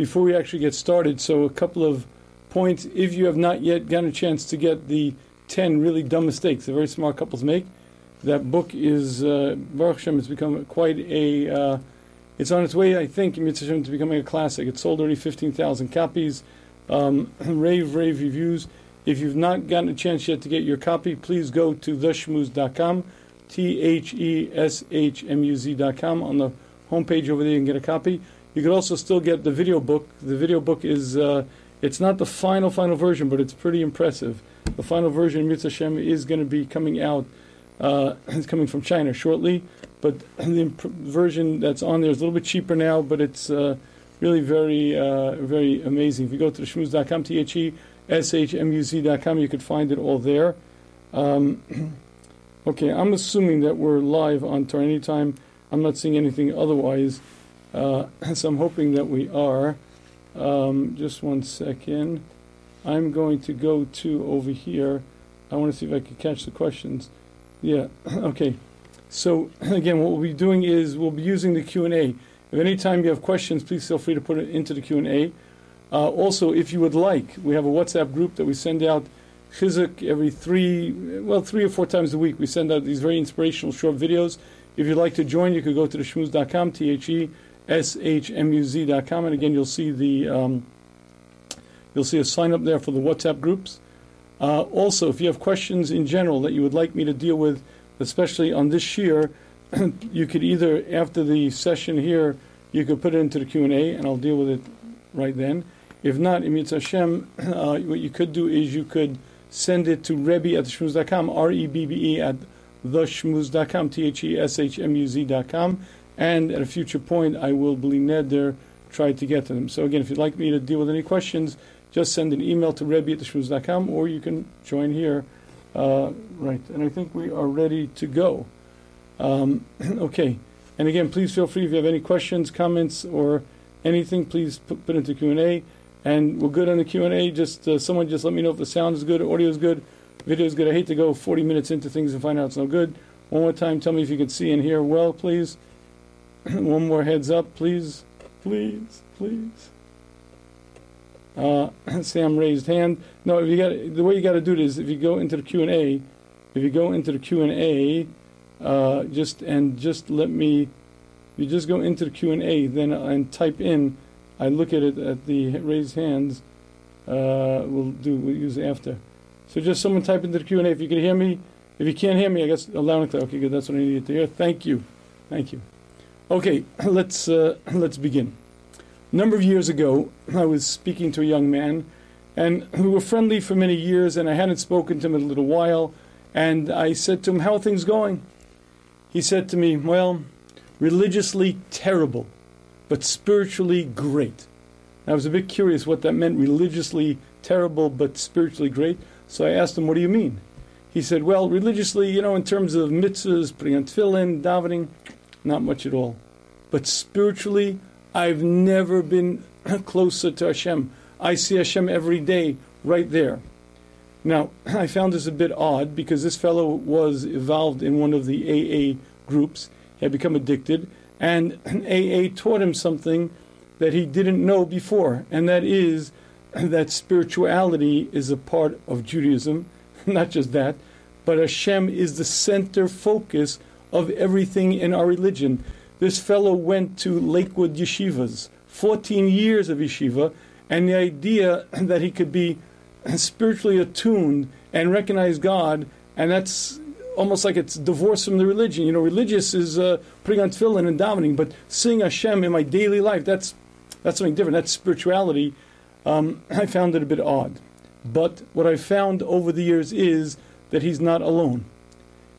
before we actually get started. So, a couple of points. If you have not yet gotten a chance to get the 10 really dumb mistakes that very smart couples make, that book is, uh, Baruch Hashem, has become quite a, uh, it's on its way, I think, in to becoming a classic. It's sold already 15,000 copies, um, rave, rave reviews. If you've not gotten a chance yet to get your copy, please go to theshmuz.com, T H E S H M U Z.com. On the homepage over there, you can get a copy. You could also still get the video book. The video book is, uh, it's not the final, final version, but it's pretty impressive. The final version, Mitzvah Shem, is going to be coming out. Uh, it's coming from China shortly, but the imp- version that's on there is a little bit cheaper now, but it's uh, really very, uh, very amazing. If you go to the shmuz.com, T H E S H M U Z.com, you could find it all there. Um, okay, I'm assuming that we're live on Torah anytime. I'm not seeing anything otherwise, uh, so I'm hoping that we are. Um, just one second. I'm going to go to over here. I want to see if I can catch the questions. Yeah. okay. So again, what we'll be doing is we'll be using the Q and A. If any time you have questions, please feel free to put it into the Q and A. Uh, also, if you would like, we have a WhatsApp group that we send out chizuk every three, well, three or four times a week. We send out these very inspirational short videos. If you'd like to join, you could go to the shmuz.com, T H E S H M U Z.com, and again, you'll see the um, you'll see a sign up there for the WhatsApp groups. Uh, also, if you have questions in general that you would like me to deal with, especially on this year, you could either after the session here, you could put it into the Q and A, and I'll deal with it right then. If not, in Hashem, uh, what you could do is you could send it to Rebbe at theshmuz.com, R E B B E at theshmuz.com, T H E S H M U Z.com, and at a future point, I will, bli neder, try to get to them. So again, if you'd like me to deal with any questions, just send an email to Rebbe at theshmuz.com, or you can join here. Uh, right, and I think we are ready to go. Um, okay, and again, please feel free if you have any questions, comments, or anything, please put, put into Q and we're good on the Q and A. Just uh, someone just let me know if the sound is good, audio is good, video is good. I hate to go 40 minutes into things and find out it's no good. One more time, tell me if you can see and hear well, please. One more heads up, please, please, please. Uh, Sam raised hand. No, if you got the way you got to do it is if you go into the Q and A, if you go into the Q and A, uh, just and just let me. You just go into the Q and A, then and type in I look at it at the raised hands. Uh, we'll do we'll use after. So just someone type into the Q and A if you can hear me. If you can't hear me, I guess allow it. Okay, good. That's what I needed to hear. Thank you, thank you. Okay, let's uh, let's begin. A number of years ago, I was speaking to a young man, and we were friendly for many years, and I hadn't spoken to him in a little while. And I said to him, "How are things going?" He said to me, "Well, religiously terrible." but spiritually great. I was a bit curious what that meant religiously terrible but spiritually great. So I asked him, What do you mean? He said, Well, religiously, you know, in terms of mitzvahs, putting on tefillin, davening, not much at all. But spiritually, I've never been closer to Hashem. I see Hashem every day right there. Now, I found this a bit odd because this fellow was involved in one of the AA groups. He had become addicted and AA taught him something that he didn't know before, and that is that spirituality is a part of Judaism. Not just that, but Hashem is the center focus of everything in our religion. This fellow went to Lakewood yeshivas, 14 years of yeshiva, and the idea that he could be spiritually attuned and recognize God, and that's almost like it's divorced from the religion. You know, religious is uh, putting on tefillin and davening, but seeing Hashem in my daily life, that's, that's something different. That's spirituality. Um, I found it a bit odd. But what I've found over the years is that he's not alone.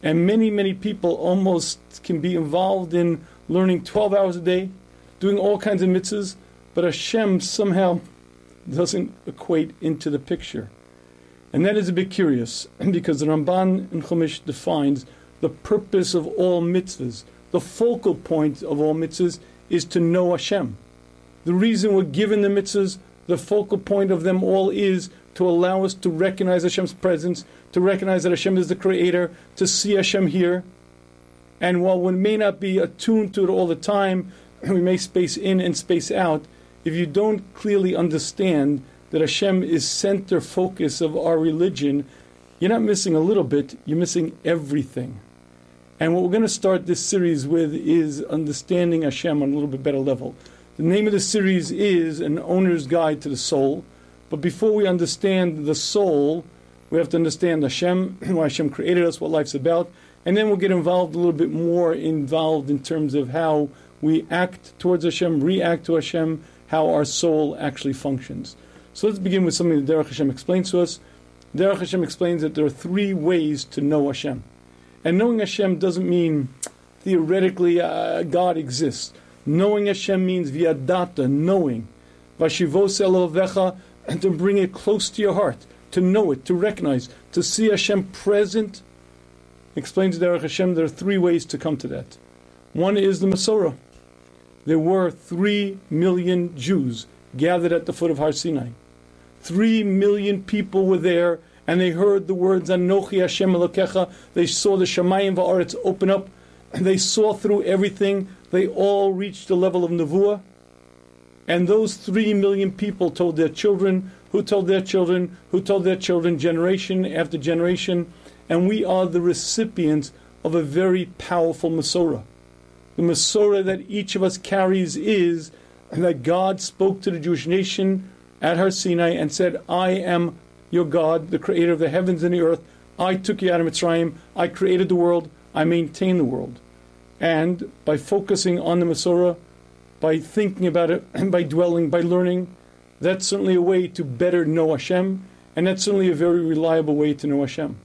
And many, many people almost can be involved in learning 12 hours a day, doing all kinds of mitzvahs, but Hashem somehow doesn't equate into the picture. And that is a bit curious because the Ramban in Chumash defines the purpose of all mitzvahs. The focal point of all mitzvahs is to know Hashem. The reason we're given the mitzvahs, the focal point of them all is to allow us to recognize Hashem's presence, to recognize that Hashem is the creator, to see Hashem here. And while we may not be attuned to it all the time, we may space in and space out, if you don't clearly understand that Hashem is center focus of our religion, you're not missing a little bit, you're missing everything. And what we're going to start this series with is understanding Hashem on a little bit better level. The name of the series is An Owner's Guide to the Soul. But before we understand the soul, we have to understand Hashem, why Hashem created us, what life's about, and then we'll get involved a little bit more involved in terms of how we act towards Hashem, react to Hashem, how our soul actually functions. So let's begin with something that Derech Hashem explains to us. Derech Hashem explains that there are three ways to know Hashem. And knowing Hashem doesn't mean theoretically uh, God exists. Knowing Hashem means via viadata, knowing. Vashivos elovecha, and to bring it close to your heart, to know it, to recognize, to see Hashem present. Explains Derech Hashem, there are three ways to come to that. One is the Masorah. There were three million Jews gathered at the foot of Har Sinai. Three million people were there and they heard the words Anochi Hashem Elokecha. They saw the Shemayim Va'aretz open up, and they saw through everything. They all reached the level of Nevuah. And those three million people told their children, who told their children, who told their children, generation after generation. And we are the recipients of a very powerful Masorah. The Masorah that each of us carries is that God spoke to the Jewish nation at Har Sinai and said, I am your God, the creator of the heavens and the earth. I took you out of Mitzrayim. I created the world. I maintain the world. And by focusing on the Masorah, by thinking about it, and by dwelling, by learning, that's certainly a way to better know Hashem, and that's certainly a very reliable way to know Hashem.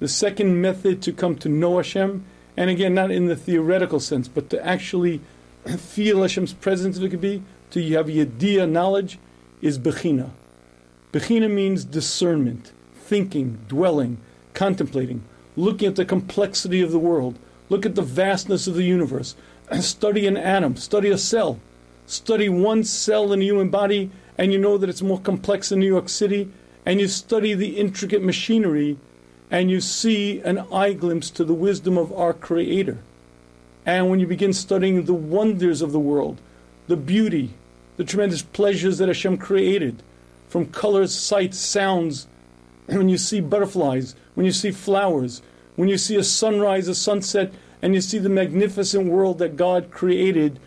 The second method to come to know Hashem, and again, not in the theoretical sense, but to actually feel Hashem's presence, if it could be, to have yediyah knowledge, is Bechina. Bechina means discernment, thinking, dwelling, contemplating, looking at the complexity of the world, look at the vastness of the universe, study an atom, study a cell, study one cell in a human body, and you know that it's more complex than New York City, and you study the intricate machinery, and you see an eye glimpse to the wisdom of our Creator. And when you begin studying the wonders of the world, the beauty, the tremendous pleasures that Hashem created, from colors, sights, sounds. When you see butterflies, when you see flowers, when you see a sunrise, a sunset, and you see the magnificent world that God created,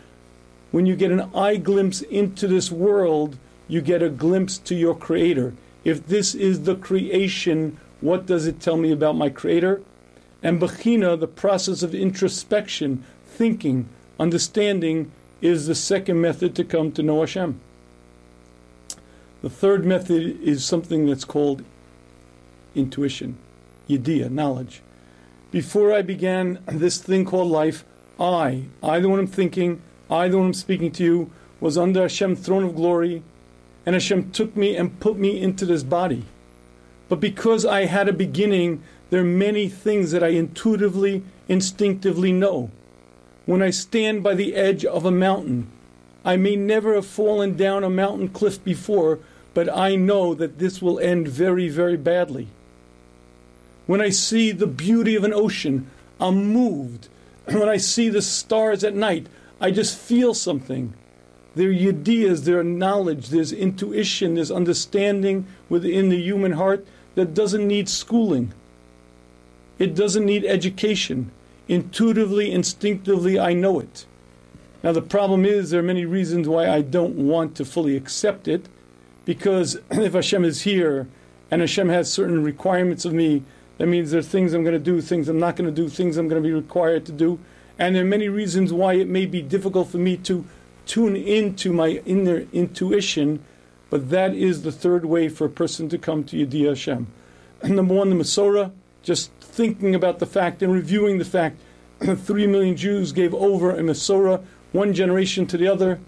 when you get an eye glimpse into this world, you get a glimpse to your Creator. If this is the creation, what does it tell me about my Creator? And Bechina, the process of introspection, thinking, understanding, is the second method to come to know Hashem. The third method is something that's called intuition, yediyah, knowledge. Before I began this thing called life, I, I the one I'm thinking, I the one I'm speaking to you, was under Hashem's throne of glory, and Hashem took me and put me into this body. But because I had a beginning, there are many things that I intuitively, instinctively know. When I stand by the edge of a mountain, I may never have fallen down a mountain cliff before, but I know that this will end very, very badly. When I see the beauty of an ocean, I'm moved. When I see the stars at night, I just feel something. There are ideas, there are knowledge, there's intuition, there's understanding within the human heart that doesn't need schooling. It doesn't need education. Intuitively, instinctively, I know it. Now, the problem is, there are many reasons why I don't want to fully accept it because if Hashem is here and Hashem has certain requirements of me, that means there are things I'm going to do, things I'm not going to do, things I'm going to be required to do. And there are many reasons why it may be difficult for me to tune into my inner intuition, but that is the third way for a person to come to Yediyah Hashem. Number one, the Masorah, just thinking about the fact and reviewing the fact that three million Jews gave over a Masorah, one generation to the other,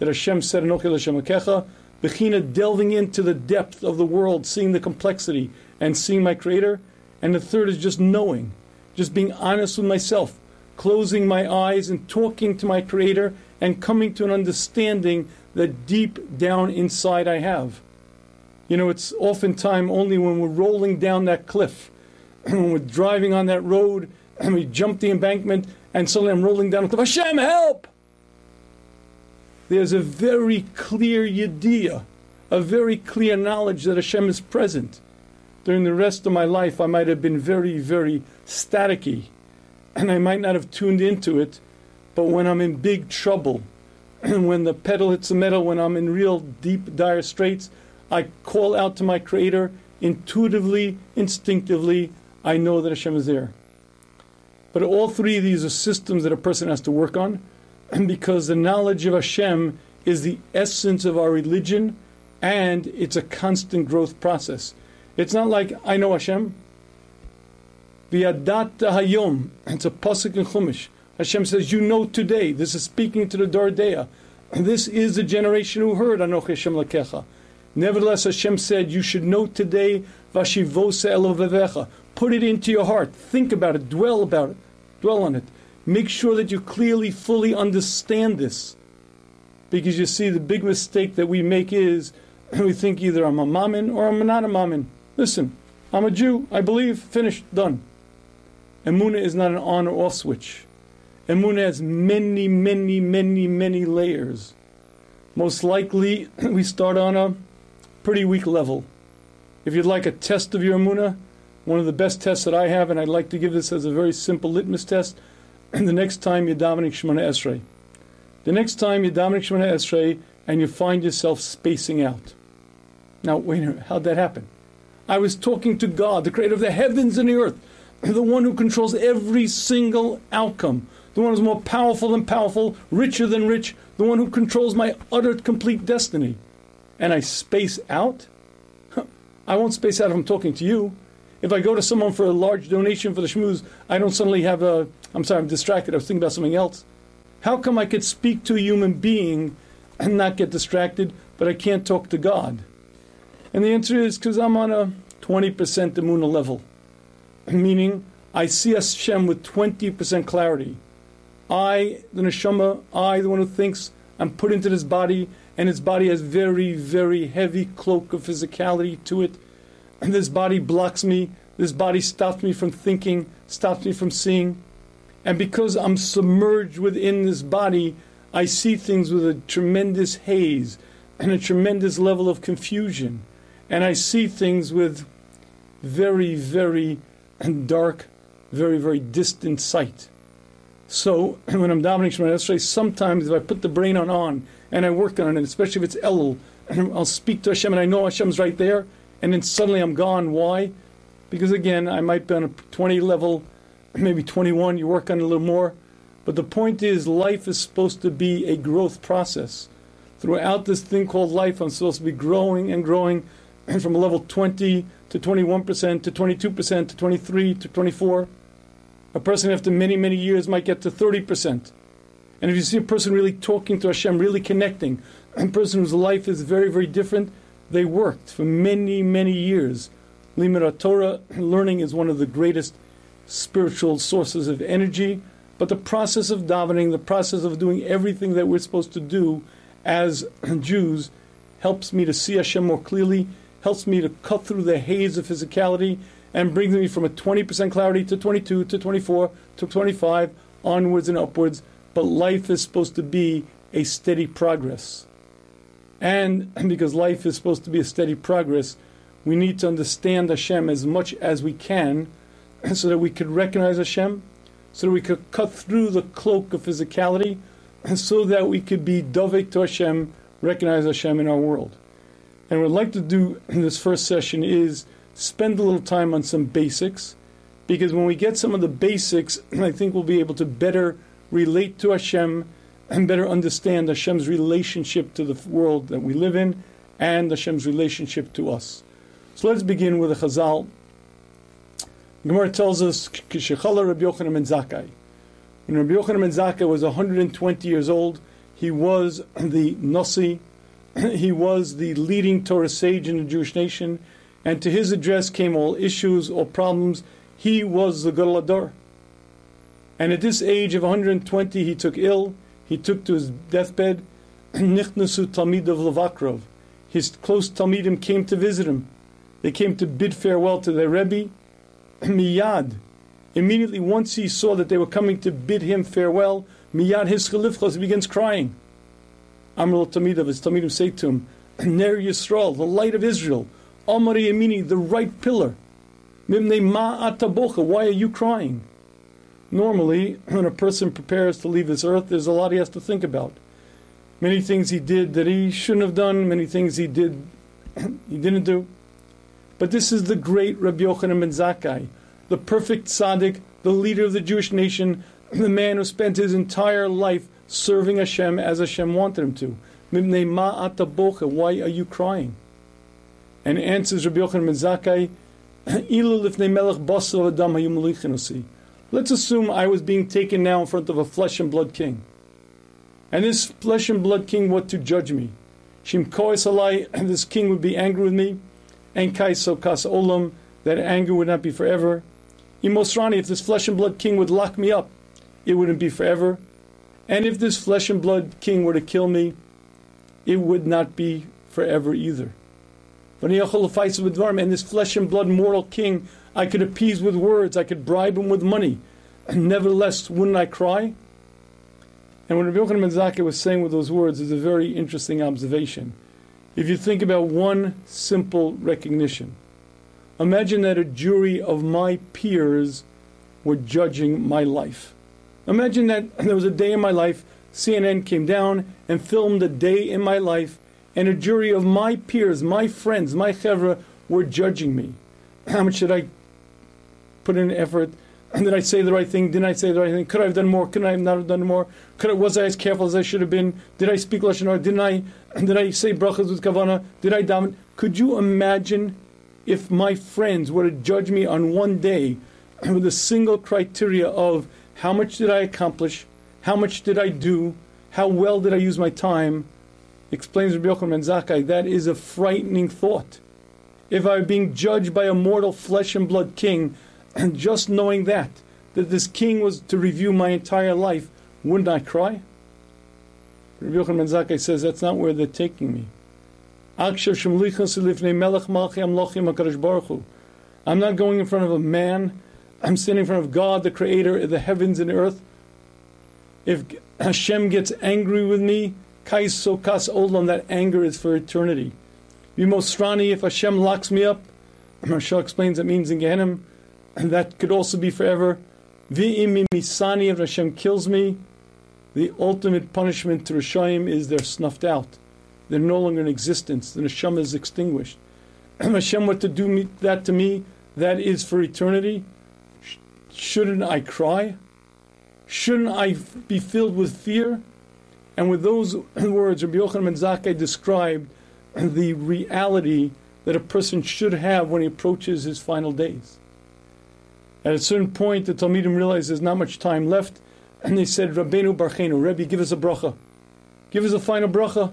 that Hashem said, Anochi Hashem Elokecha, Bechina delving into the depth of the world, seeing the complexity and seeing my Creator. And the third is just knowing, just being honest with myself, closing my eyes and talking to my Creator and coming to an understanding that deep down inside I have. You know, it's oftentimes only when we're rolling down that cliff, when we're driving on that road, and we jump the embankment, and suddenly I'm rolling down the cliff. Hashem, help! there's a very clear yediyah, a very clear knowledge that Hashem is present. During the rest of my life, I might have been very, very staticky, and I might not have tuned into it. But when I'm in big trouble, when the pedal hits the metal, when I'm in real deep, dire straits, I call out to my Creator intuitively, instinctively. I know that Hashem is there. But all three of these are systems that a person has to work on because the knowledge of Hashem is the essence of our religion and it's a constant growth process. It's not like I know Hashem. V'yadat hayom. It's a pasuk in Chumash. Hashem says, "You know today." This is speaking to the Dor De'ah. This is the generation who heard Anoch Hashem Lakecha. Nevertheless, Hashem said, "You should know today." Vashivose elovevecha. Put it into your heart. Think about it. Dwell about it. Dwell on it. Make sure that you clearly, fully understand this. Because you see, the big mistake that we make is we think either I'm a maamin or I'm not a maamin. Listen, I'm a Jew. I believe. Finished. Done. Emuna is not an on or off switch. Emuna has many, many, many, many layers. Most likely, we start on a pretty weak level. If you'd like a test of your Emuna, one of the best tests that I have, and I'd like to give this as a very simple litmus test, the next time you're davening Shemona Esrei. The next time you're davening Shemona Esrei and you find yourself spacing out. Now, wait a minute, how'd that happen? I was talking to God, the creator of the heavens and the earth, the one who controls every single outcome, the one who's more powerful than powerful, richer than rich, the one who controls my utter complete destiny. And I space out? I won't space out if I'm talking to you. If I go to someone for a large donation for the Shmuz, I don't suddenly have a, I'm sorry, I'm distracted. I was thinking about something else. How come I could speak to a human being and not get distracted, but I can't talk to God? And the answer is because I'm on a 20% Emuna level, meaning I see Hashem with 20% clarity. I, the neshama, I, the one who thinks, I'm put into this body, and its body has very, very heavy cloak of physicality to it and this body blocks me. This body stops me from thinking, stops me from seeing. And because I'm submerged within this body, I see things with a tremendous haze and a tremendous level of confusion. And I see things with very, very dark, very, very distant sight. So when I'm davening Shemona Esrei, sometimes if I put the brain on on and I work on it, especially if it's Elul, I'll speak to Hashem and I know Hashem's right there, and then suddenly I'm gone. Why? Because again, I might be on a 20 level, maybe 21, you work on it a little more. But the point is, life is supposed to be a growth process. Throughout this thing called life, I'm supposed to be growing and growing from a level 20 to 21% to 22% to 23 to 24. A person after many, many years might get to 30%. And if you see a person really talking to Hashem, really connecting, a person whose life is very, very different, they worked for many, many years. Limud Torah, learning is one of the greatest spiritual sources of energy, but the process of davening, the process of doing everything that we're supposed to do as Jews, helps me to see Hashem more clearly, helps me to cut through the haze of physicality, and brings me from a 20% clarity to 22 to 24 to 25, onwards and upwards. But life is supposed to be a steady progress. And because life is supposed to be a steady progress, we need to understand Hashem as much as we can so that we could recognize Hashem, so that we could cut through the cloak of physicality, and so that we could be dovek to Hashem, recognize Hashem in our world. And what I'd like to do in this first session is spend a little time on some basics, because when we get some of the basics, I think we'll be able to better relate to Hashem and better understand Hashem's relationship to the world that we live in and Hashem's relationship to us. So let's begin with a chazal. Gemara tells us, Kishechala Rabbi Yochanan ben Zakkai. When Rabbi Yochanan ben Zakkai was 120 years old, he was the Nasi, he was the leading Torah sage in the Jewish nation, and to his address came all issues, all problems. He was the Gadol And at this age of 120, he took ill he took to his deathbed. Nichnasu Talmid of Lavakrov. His close Talmidim came to visit him. They came to bid farewell to their Rebbe. Miyad. Immediately, once he saw that they were coming to bid him farewell, Miyad his chalifchos begins crying. Amr Tamidav, his Talmidim say to him, Ner Yisrael, the light of Israel, Amari Yamini, the right pillar. Mimne Ma Atabocha, why are you crying? Normally, when a person prepares to leave this earth, there's a lot he has to think about. Many things he did that he shouldn't have done, many things he did he didn't do. But this is the great Rabbi Yochanan ben Zakkai, the perfect tzaddik, the leader of the Jewish nation, the man who spent his entire life serving Hashem as Hashem wanted him to. Ma why are you crying? And answers Rabbi Yochanan ben adam Let's assume I was being taken now in front of a flesh and blood king. And this flesh and blood king what to judge me. Shim alai, this king would be angry with me. And kai so kas olam, that anger would not be forever. Imosrani, if this flesh and blood king would lock me up, it wouldn't be forever. And if this flesh and blood king were to kill me, it would not be forever either. And this flesh and blood mortal king, I could appease with words, I could bribe him with money. And nevertheless, wouldn't I cry? And what Rabbi Yochanan ben Zakkai was saying with those words is a very interesting observation. If you think about one simple recognition, imagine that a jury of my peers were judging my life. Imagine that there was a day in my life, CNN came down and filmed a day in my life, and a jury of my peers, my friends, my chevra were judging me. How much did I put in effort? Did I say the right thing? Didn't I say the right thing? Could I have done more? Could I have not have done more? Could I, was I as careful as I should have been? Did I speak lashon hara? Didn't I? Did I say brachas with kavana? Did I daven? Could you imagine if my friends were to judge me on one day with a single criteria of how much did I accomplish? How much did I do? How well did I use my time? Explains Rabbi Yochanan Zakkai, that is a frightening thought. If I were being judged by a mortal flesh and blood king, and just knowing that, that this king was to review my entire life, wouldn't I cry? Rabbi Yochanan Zakkai says that's not where they're taking me. I'm not going in front of a man I'm standing in front of God, the creator of the heavens and earth. If Hashem gets angry with me, kais sokas olam, that anger is for eternity. Vimostrani, if Hashem locks me up, Maharsha explains it means in Gehenna, and that could also be forever. Vi'imimisani, if Hashem kills me, the ultimate punishment to Rishayim is they're snuffed out. They're no longer in existence. The neshama is extinguished. Hashem were to do me, that to me, that is for eternity. Shouldn't I cry? Shouldn't I be filled with fear? And with those words, Rabbi Yochanan ben Zakkai described the reality that a person should have when he approaches his final days. At a certain point, the Talmidim realized there's not much time left, and they said, Rabbeinu Barchenu, Rebbe, give us a bracha. Give us a final bracha.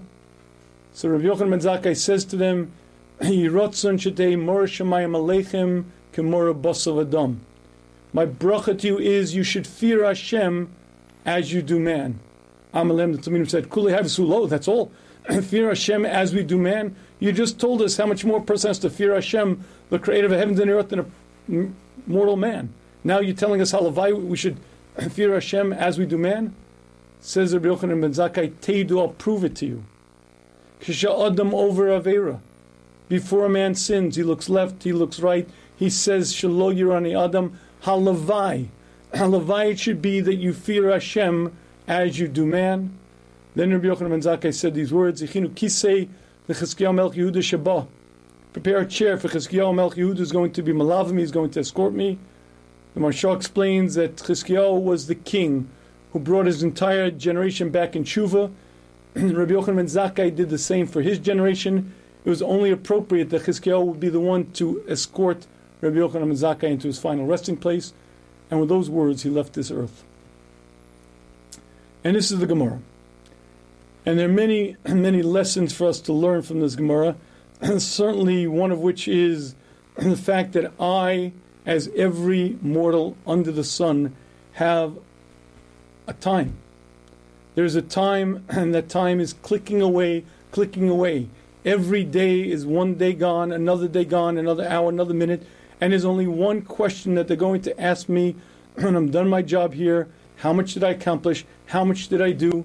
So Rabbi Yochanan ben Zakkai says to them, Yirotzon shetei mor shemayim aleichem basav adam. My bracha to you is you should fear Hashem as you do man. Amalem, the Talmidim said, Kuli sulo, that's all. fear Hashem as we do man. You just told us how much more a person has to fear Hashem, the creator of heavens and earth, than a mortal man. Now you're telling us how Levi, we should fear Hashem as we do man? Says Rabbi Yochanan ben Zakkai, Teidu, I'll prove it to you. Kisha Adam over Avera. Before a man sins, he looks left, he looks right. He says, Shalo Yirani Adam, halavai. Halavai it should be that you fear Hashem as you do man. Then Rabbi Yochanan ben Zakkai said these words, Ichinu kisei v'chizkiyahu melch Yehuda shaba. Prepare a chair for Chizkiyahu melch Yehuda is going to be malavim, he's going to escort me. The Maharsha explains that Chizkiyahu was the king who brought his entire generation back in tshuva. Rabbi Yochanan ben Zakkai did the same for his generation. It was only appropriate that Chizkiyahu would be the one to escort Rabbi Yochanan ben Zakkai into his final resting place, and with those words he left this earth. And this is the Gemara. And there are many, many lessons for us to learn from this Gemara, certainly one of which is the fact that I, as every mortal under the sun, have a time. There's a time, and that time is clicking away, clicking away. Every day is one day gone, another day gone, another hour, another minute and there's only one question that they're going to ask me when I'm done my job here how much did I accomplish? How much did I do?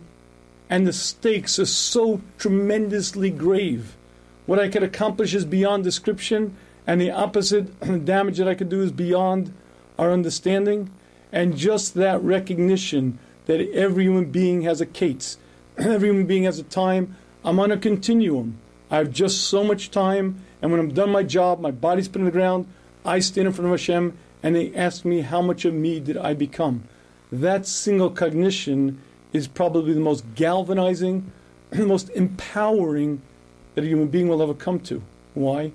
and the stakes are so tremendously grave. What I could accomplish is beyond description, and the opposite damage that I could do is beyond our understanding. And just that recognition that every human being has a kates, every human being has a time. I'm on a continuum. I have just so much time, and when I'm done my job, my body's put in the ground, I stand in front of Hashem, and they ask me how much of me did I become. That single cognition is probably the most galvanizing, the most empowering that a human being will ever come to. Why?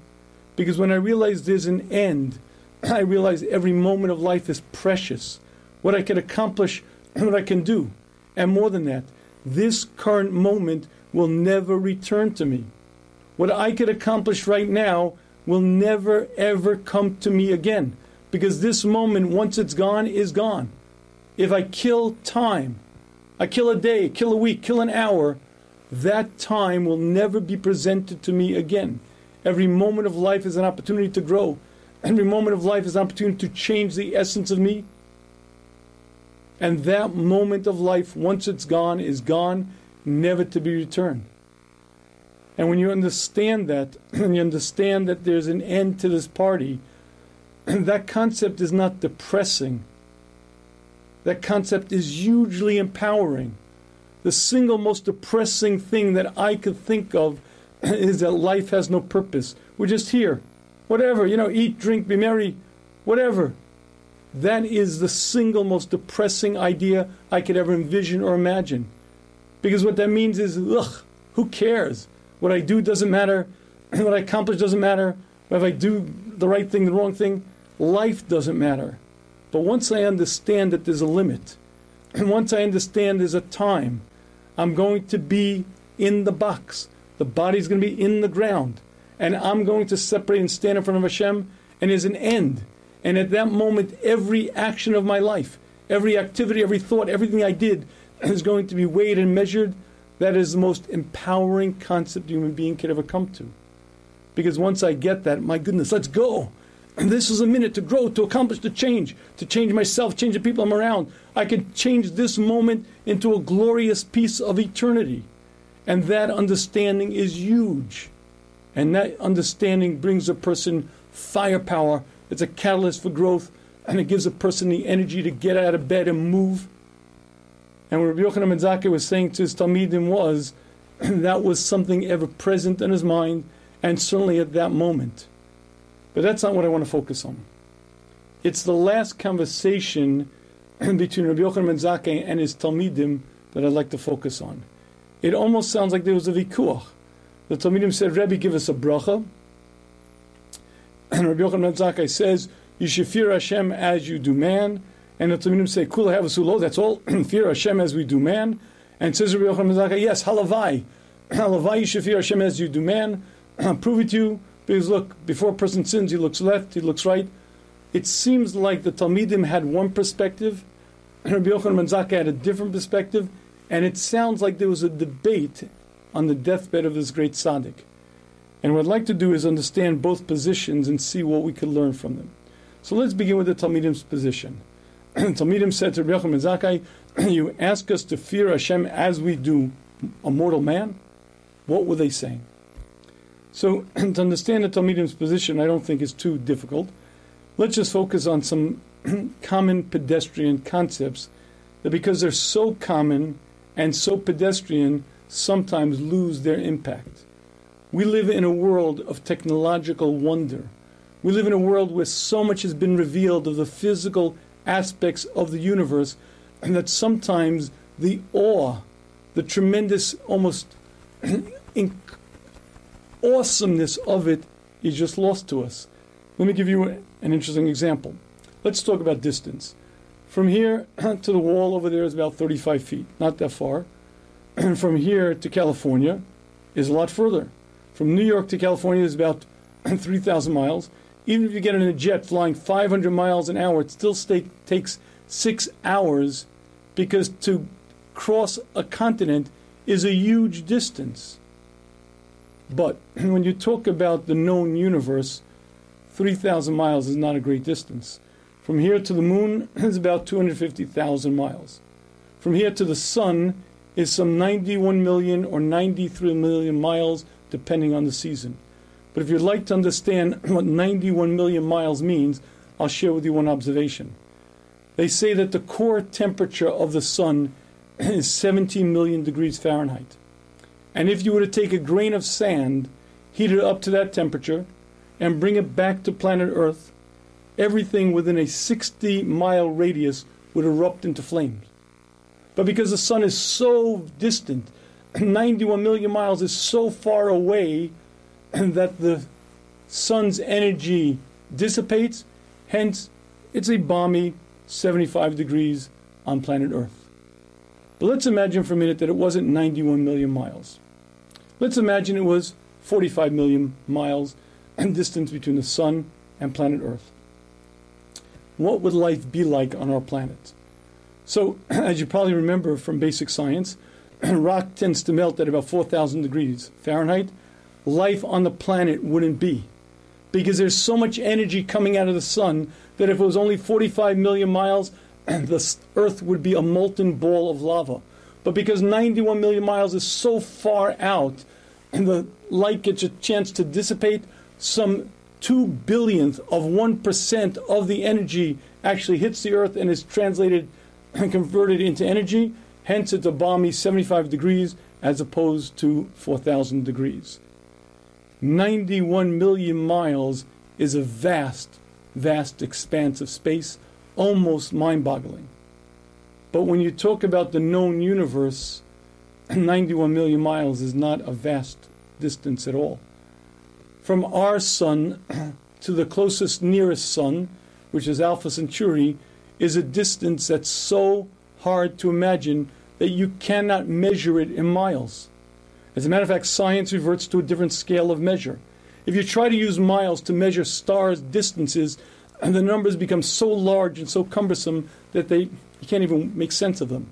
Because when I realize there's an end, I realize every moment of life is precious. What I can accomplish, what I can do. And more than that, this current moment will never return to me. What I could accomplish right now will never ever come to me again. Because this moment, once it's gone, is gone. If I kill time, I kill a day, kill a week, kill an hour, that time will never be presented to me again. Every moment of life is an opportunity to grow. Every moment of life is an opportunity to change the essence of me. And that moment of life, once it's gone, is gone, never to be returned. And when you understand that, and you understand that there's an end to this party, that concept is not depressing. That concept is hugely empowering. The single most depressing thing that I could think of is that life has no purpose. We're just here. Whatever, you know, eat, drink, be merry, whatever. That is the single most depressing idea I could ever envision or imagine. Because what that means is, ugh, who cares? What I do doesn't matter. what I accomplish doesn't matter. If I do the right thing, the wrong thing, life doesn't matter. But once I understand that there's a limit, and once I understand there's a time, I'm going to be in the box. The body's going to be in the ground. And I'm going to separate and stand in front of Hashem, and there's an end. And at that moment, every action of my life, every activity, every thought, everything I did is going to be weighed and measured. That is the most empowering concept a human being could ever come to. Because once I get that, my goodness, let's go. And this is a minute to grow, to accomplish, to change, to change myself, change the people I'm around. I can change this moment into a glorious piece of eternity. And that understanding is huge. And that understanding brings a person firepower. It's a catalyst for growth, and it gives a person the energy to get out of bed and move. And what Rabbi Yochanan Zakkai was saying to his Talmidim was that was something ever present in his mind, and certainly at that moment. But that's not what I want to focus on. It's the last conversation between Rabbi Yochanan Zakkai and his Talmidim that I'd like to focus on. It almost sounds like there was a vikuach. The Talmidim said, Rebbe, give us a bracha. And Rabbi Yochanan Zakkai says, you should fear Hashem as you do man. And the Talmidim say, Kula sulo, that's all. fear Hashem as we do man. And says Rabbi Yochanan Zakkai, yes, halavai. halavai, you should fear Hashem as you do man. Prove it to you. Because look, before a person sins, he looks left, he looks right. It seems like the Talmidim had one perspective, and Rabbi Yochanan ben Zakkai had a different perspective, and it sounds like there was a debate on the deathbed of this great tzaddik. And what I'd like to do is understand both positions and see what we could learn from them. So let's begin with the Talmidim's position. Talmidim said to ben Zakkai, you ask us to fear Hashem as we do a mortal man? What were they saying? So, to understand the Talmidim's position, I don't think is too difficult. Let's just focus on some common pedestrian concepts that, because they're so common and so pedestrian, sometimes lose their impact. We live in a world of technological wonder. We live in a world where so much has been revealed of the physical aspects of the universe, and that sometimes the awe, the tremendous, almost awesomeness of it is just lost to us. Let me give you an interesting example. Let's talk about distance. From here to the wall over there is about 35 feet, not that far. And from here to California is a lot further. From New York to California is about 3,000 miles. Even if you get in a jet flying 500 miles an hour, it still stay, takes six hours because to cross a continent is a huge distance. But when you talk about the known universe, 3,000 miles is not a great distance. From here to the moon is about 250,000 miles. From here to the sun is some 91 million or 93 million miles, depending on the season. But if you'd like to understand what 91 million miles means, I'll share with you one observation. They say that the core temperature of the sun is 17 million degrees Fahrenheit. And if you were to take a grain of sand, heat it up to that temperature, and bring it back to planet Earth, everything within a 60 mile radius would erupt into flames. But because the sun is so distant, 91 million miles is so far away that the sun's energy dissipates, hence, it's a balmy 75 degrees on planet Earth. But let's imagine for a minute that it wasn't 91 million miles. Let's imagine it was 45 million miles and distance between the sun and planet Earth. What would life be like on our planet? So, as you probably remember from basic science, rock tends to melt at about 4,000 degrees Fahrenheit. Life on the planet wouldn't be because there's so much energy coming out of the sun that if it was only 45 million miles, the Earth would be a molten ball of lava. But because 91 million miles is so far out, and the light gets a chance to dissipate, some two billionth of 1% of the energy actually hits the Earth and is translated and converted into energy. Hence, it's a balmy 75 degrees as opposed to 4,000 degrees. 91 million miles is a vast, vast expanse of space, almost mind boggling. But when you talk about the known universe, 91 million miles is not a vast distance at all. From our sun to the closest nearest sun, which is Alpha Centauri, is a distance that's so hard to imagine that you cannot measure it in miles. As a matter of fact, science reverts to a different scale of measure. If you try to use miles to measure stars' distances, and the numbers become so large and so cumbersome that they you can't even make sense of them.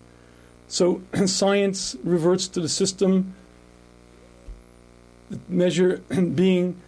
So science reverts to the system measure being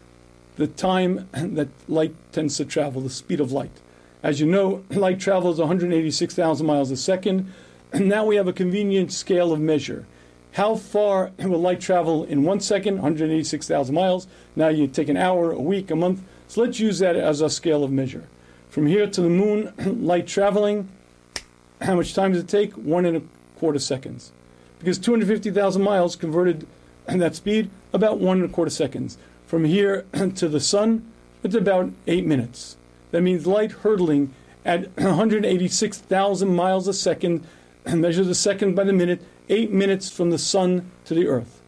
the time that light tends to travel, the speed of light. As you know, light travels 186,000 miles a second, and now we have a convenient scale of measure. How far will light travel in one second? 186,000 miles. Now you take an hour, a week, a month. So let's use that as a scale of measure. From here to the moon, light traveling, how much time does it take? One and a quarter seconds. Because 250,000 miles converted that speed, about one and a quarter seconds. From here to the sun, it's about eight minutes. That means light hurtling at 186,000 miles a second, measure the second by the minute, eight minutes from the sun to the earth.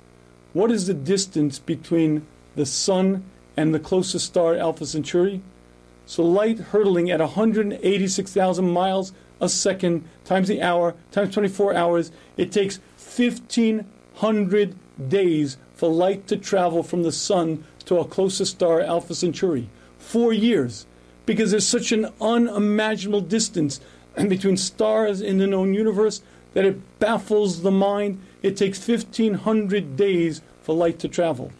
What is the distance between the sun and the closest star, Alpha Centauri? So light hurtling at 186,000 miles a second times the hour times 24 hours, it takes 1,500 days for light to travel from the sun to our closest star, Alpha Centauri. Four years. Because there's such an unimaginable distance between stars in the known universe that it baffles the mind. It takes 1,500 days for light to travel.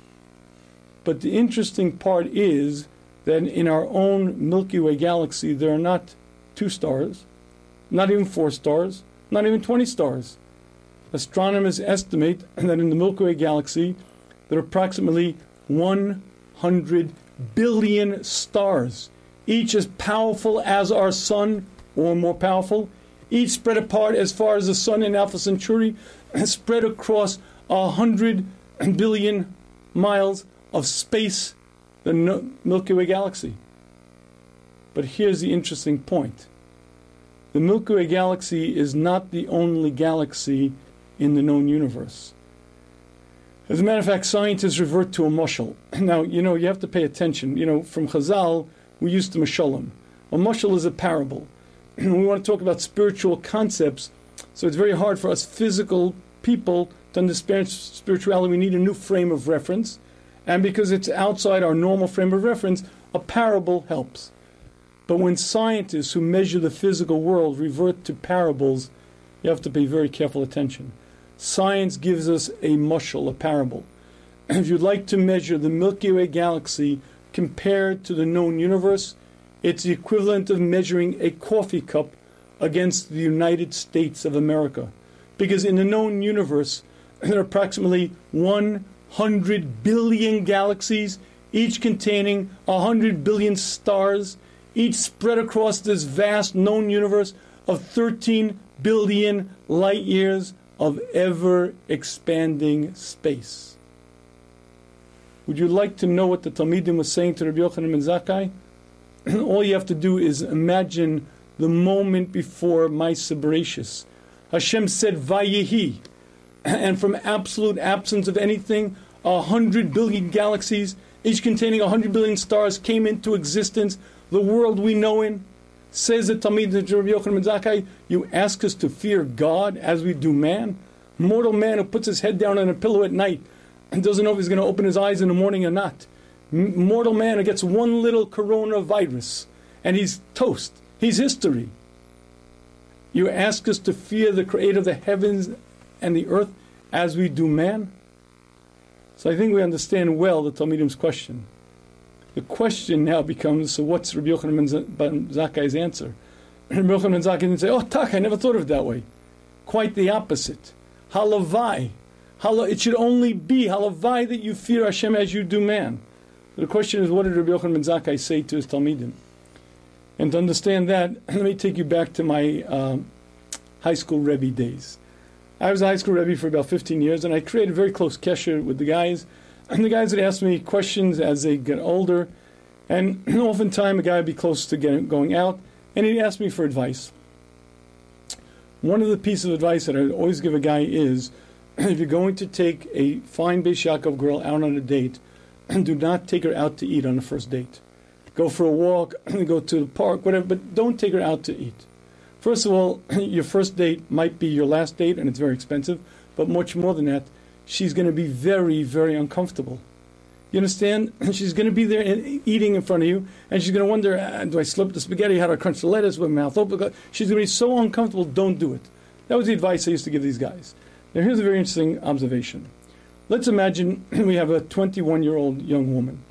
But the interesting part is that in our own Milky Way galaxy, there are not two stars, not even four stars, not even 20 stars. Astronomers estimate that in the Milky Way galaxy, there are approximately 100 billion stars, each as powerful as our sun or more powerful, each spread apart as far as the sun in Alpha Centauri, spread across a hundred billion miles of space, the Milky Way galaxy. But here's the interesting point the Milky Way galaxy is not the only galaxy in the known universe. As a matter of fact, scientists revert to a mushal. Now, you know, you have to pay attention. You know, from Chazal, we used to mashalim. A mushal is a parable. we want to talk about spiritual concepts, so it's very hard for us physical people to understand spirituality. We need a new frame of reference. And because it's outside our normal frame of reference, a parable helps. But when scientists who measure the physical world revert to parables, you have to pay very careful attention. Science gives us a mushal, a parable. If you'd like to measure the Milky Way galaxy compared to the known universe, it's the equivalent of measuring a coffee cup against the United States of America. Because in the known universe, there are approximately 100 billion galaxies, each containing 100 billion stars, each spread across this vast known universe of 13 billion light years of ever expanding space. Would you like to know what the Talmidim was saying to Rabbi Yochanan ben Zakkai? All you have to do is imagine the moment before Maaseh Bereishis. Hashem said, Vayehi. And from absolute absence of anything, a hundred billion galaxies, each containing a hundred billion stars, came into existence. The world we know in, says the Talmid Yochanan ben Zakkai, you ask us to fear God as we do man? Mortal man who puts his head down on a pillow at night and doesn't know if he's going to open his eyes in the morning or not. Mortal man who gets one little coronavirus and he's toast. He's history. You ask us to fear the creator of the heavens and the earth as we do man? So I think we understand well the Talmidim's question. The question now becomes, so what's Rabbi Yochanan ben Zakkai's answer? Rabbi Yochanan ben Zakkai didn't say, oh, tak, I never thought of it that way. Quite the opposite. Halavai. It should only be halavai that you fear Hashem as you do man. The question is, what did Rabbi Yochanan ben Zakkai say to his Talmidim? And to understand that, let me take you back to my um, high school Rebbe days. I was a high school Rebbe for about 15 years, and I created very close kesher with the guys. And the guys would ask me questions as they get older. And oftentimes, a guy would be close to getting, going out, and he'd ask me for advice. One of the pieces of advice that I always give a guy is if you're going to take a fine Beis Yaakov girl out on a date, do not take her out to eat on the first date. Go for a walk, go to the park, whatever, but don't take her out to eat. First of all, your first date might be your last date and it's very expensive, but much more than that, she's going to be very, very uncomfortable. You understand? She's going to be there eating in front of you, and she's going to wonder, ah, do I slip the spaghetti? How do I crunch the lettuce with my mouth open? She's going to be so uncomfortable, don't do it. That was the advice I used to give these guys. Now, here's a very interesting observation. Let's imagine we have a 21 year old young woman.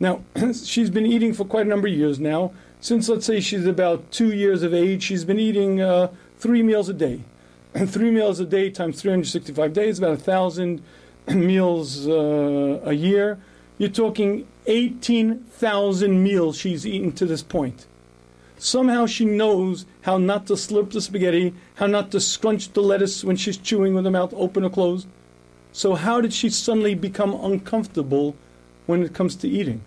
Now, she's been eating for quite a number of years now. Since, let's say, she's about two years of age, she's been eating uh, three meals a day. three meals a day times 365 days, about a thousand meals uh, a year. You're talking 18,000 meals she's eaten to this point. Somehow she knows how not to slurp the spaghetti, how not to scrunch the lettuce when she's chewing with her mouth open or closed. So, how did she suddenly become uncomfortable when it comes to eating?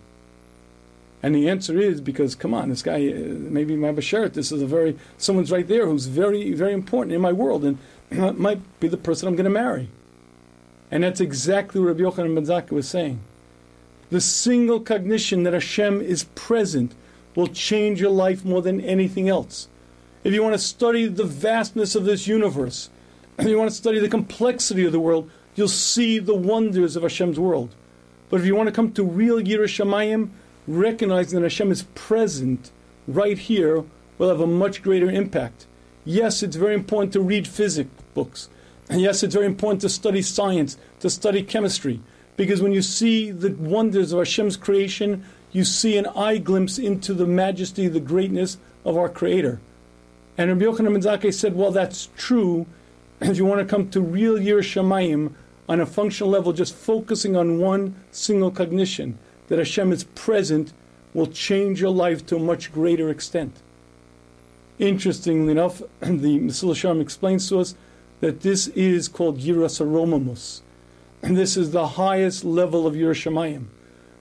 And the answer is because, come on, this guy, uh, maybe my Bashert, this is a very, someone's right there who's very, very important in my world and might be the person I'm going to marry. And that's exactly what Rabbi Yochanan ben Zakkai was saying. The single cognition that Hashem is present will change your life more than anything else. If you want to study the vastness of this universe, if you want to study the complexity of the world, you'll see the wonders of Hashem's world. But if you want to come to real Yiras Shamayim, recognizing that Hashem is present right here will have a much greater impact. Yes, it's very important to read physics books. And yes, it's very important to study science, to study chemistry. Because when you see the wonders of Hashem's creation, you see an eye glimpse into the majesty, the greatness of our Creator. And Rabbi Yochanan ben Zakkai said, well, that's true. If you want to come to real Yiras Shamayim on a functional level, just focusing on one single cognition, that Hashem is present, will change your life to a much greater extent. Interestingly enough, the Mesilas Yesharim explains to us that this is called Yiras HaRomemus. And this is the highest level of Yiras Shamayim.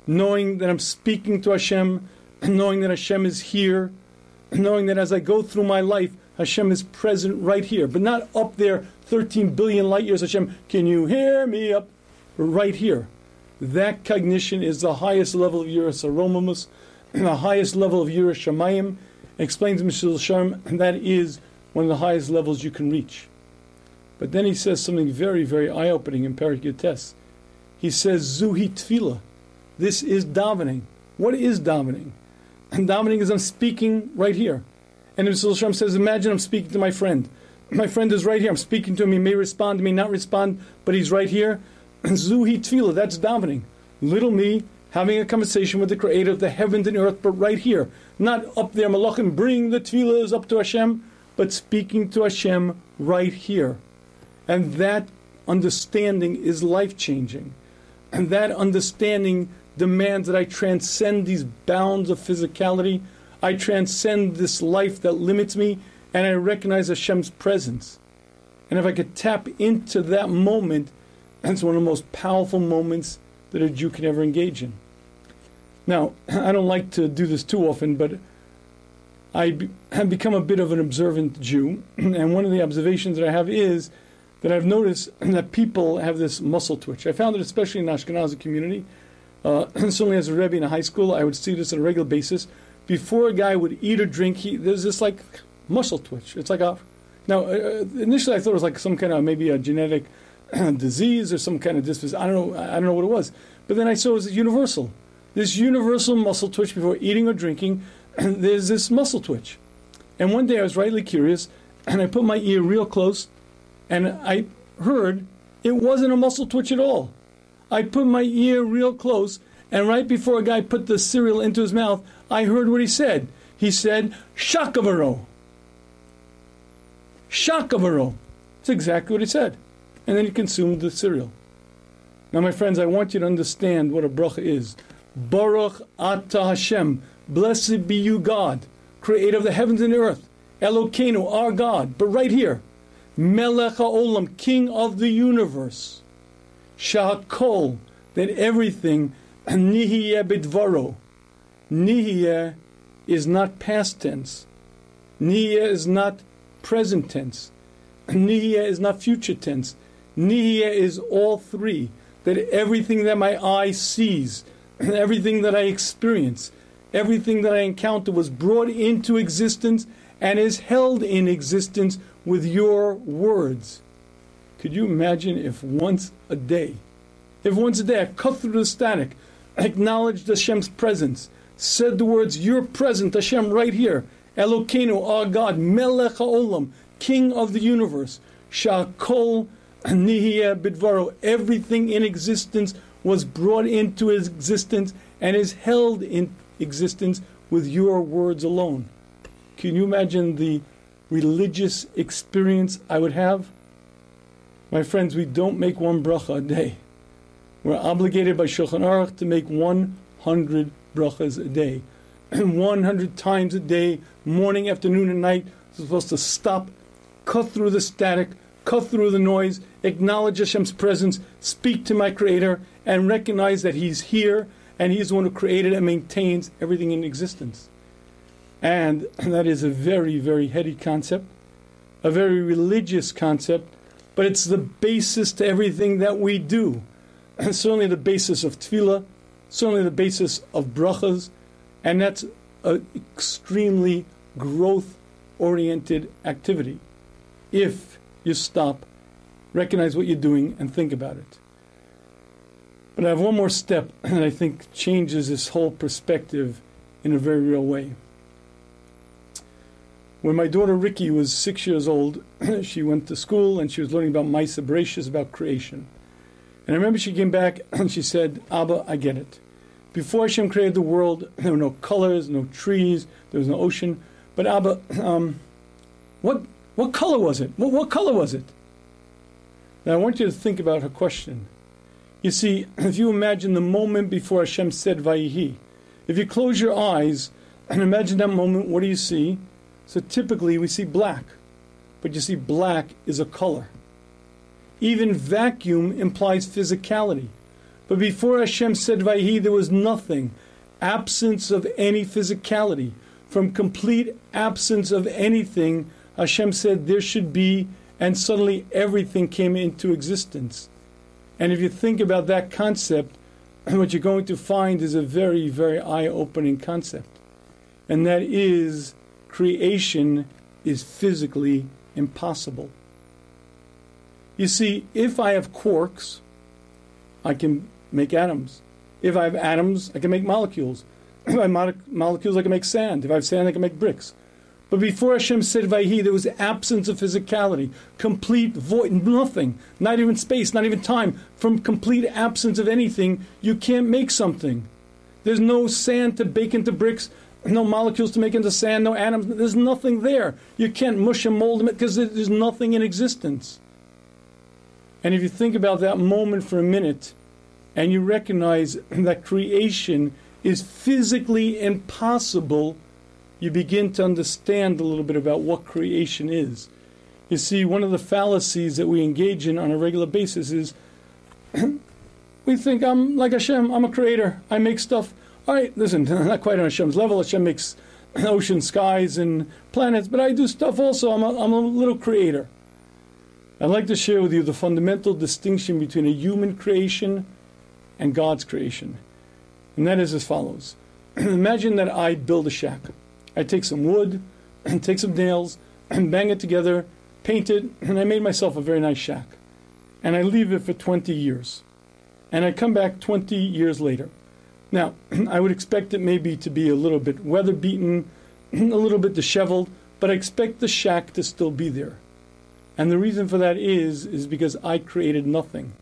Knowing that I'm speaking to Hashem, knowing that Hashem is here, knowing that as I go through my life, Hashem is present right here, but not up there 13 billion light years. Hashem, can you hear me up right here? That cognition is the highest level of Yiras HaRomemus, the highest level of Yiras Shamayim. Explains Mesilas Yesharim, and that is one of the highest levels you can reach. But then he says something very, very eye opening in Perek Yud Tes. He says, Zuhi Tfila. This is davening. What is davening? And davening is I'm speaking right here. And Mesilas Yesharim says, Imagine I'm speaking to my friend. My friend is right here. I'm speaking to him. He may respond, he may not respond, but he's right here. And Zuhi Tfila, that's davening. Little me having a conversation with the creator of the heavens and earth, but right here. Not up there, Malachim, bring the tefillahs up to Hashem, but speaking to Hashem right here. And that understanding is life changing. And that understanding demands that I transcend these bounds of physicality. I transcend this life that limits me, and I recognize Hashem's presence. And if I could tap into that moment, that's one of the most powerful moments that a Jew can ever engage in. Now, I don't like to do this too often, but I have become a bit of an observant Jew, and one of the observations that I have is that I've noticed that people have this muscle twitch. I found it especially in the Ashkenazi community. Uh, certainly, as a rebbe in a high school, I would see this on a regular basis. Before a guy would eat or drink, he, there's this like muscle twitch. It's like a now. Uh, initially, I thought it was like some kind of maybe a genetic disease or some kind of disposition. I don't know. I don't know what it was. But then I saw it was universal. This universal muscle twitch before eating or drinking there's this muscle twitch. And one day I was rightly curious, and I put my ear real close, and I heard it wasn't a muscle twitch at all. I put my ear real close, and right before a guy put the cereal into his mouth, I heard what he said. He said, Shakavaro. Shakavaro. That's exactly what he said. And then he consumed the cereal. Now, my friends, I want you to understand what a bracha is. Baruch Ata Hashem. Blessed be you, God, creator of the heavens and the earth, Elokeinu, our God. But right here, Melech HaOlam, King of the universe, Shahakol, that everything, Nihiyeh Bidvaro. Nihiyeh is not past tense. Nihiyeh is not present tense. Nihiyeh is not future tense. Nihiyeh is all three. That everything that my eye sees, everything that I experience, Everything that I encounter was brought into existence and is held in existence with your words. Could you imagine if once a day, if once a day I cut through the static, acknowledged Hashem's presence, said the words, You're present, Hashem, right here. Elokeinu, our God, Melech HaOlam, King of the universe. Shakol Nihiyah Bidvaro. Everything in existence was brought into existence and is held in existence with your words alone. Can you imagine the religious experience I would have? My friends, we don't make one bracha a day. We're obligated by Shulchan Aruch to make 100 brachas a day. 100 times a day, morning, afternoon, and night. We're supposed to stop, cut through the static, cut through the noise, acknowledge Hashem's presence, speak to my Creator, and recognize that He's here and He's the one who created and maintains everything in existence. And that is a very, very heady concept, a very religious concept, but it's the basis to everything that we do. And certainly the basis of tefillah, certainly the basis of brachas, and that's an extremely growth oriented activity if you stop, recognize what you're doing, and think about it. But I have one more step that I think changes this whole perspective in a very real way. When my daughter Ricky was six years old, she went to school and she was learning about Maaseh Bereishis, about creation. And I remember she came back and she said, Abba, I get it. Before Hashem created the world, there were no colors, no trees, there was no ocean. But Abba, um, what, what color was it? What, what color was it? Now I want you to think about her question. You see, if you imagine the moment before Hashem said Vayihi, if you close your eyes and imagine that moment, what do you see? So typically we see black, but you see, black is a color. Even vacuum implies physicality. But before Hashem said Vayihi, there was nothing, absence of any physicality. From complete absence of anything, Hashem said there should be, and suddenly everything came into existence. And if you think about that concept, what you're going to find is a very, very eye opening concept. And that is creation is physically impossible. You see, if I have quarks, I can make atoms. If I have atoms, I can make molecules. If I have molecules, I can make sand. If I have sand, I can make bricks. But before Hashem said Vayhi, there was absence of physicality, complete void, nothing, not even space, not even time. From complete absence of anything, you can't make something. There's no sand to bake into bricks, no molecules to make into sand, no atoms. There's nothing there. You can't mush and mold them because there's nothing in existence. And if you think about that moment for a minute and you recognize that creation is physically impossible, you begin to understand a little bit about what creation is. You see, one of the fallacies that we engage in on a regular basis is we think I'm like Hashem, I'm a creator, I make stuff. All right, listen, not quite on Hashem's level. Hashem makes ocean, skies, and planets, but I do stuff also. I'm a, I'm a little creator. I'd like to share with you the fundamental distinction between a human creation and God's creation. And that is as follows Imagine that I build a shack. I take some wood, and take some nails, and bang it together, paint it, and I made myself a very nice shack. And I leave it for 20 years. And I come back 20 years later. Now, I would expect it maybe to be a little bit weather beaten, a little bit disheveled, but I expect the shack to still be there. And the reason for that is is because I created nothing.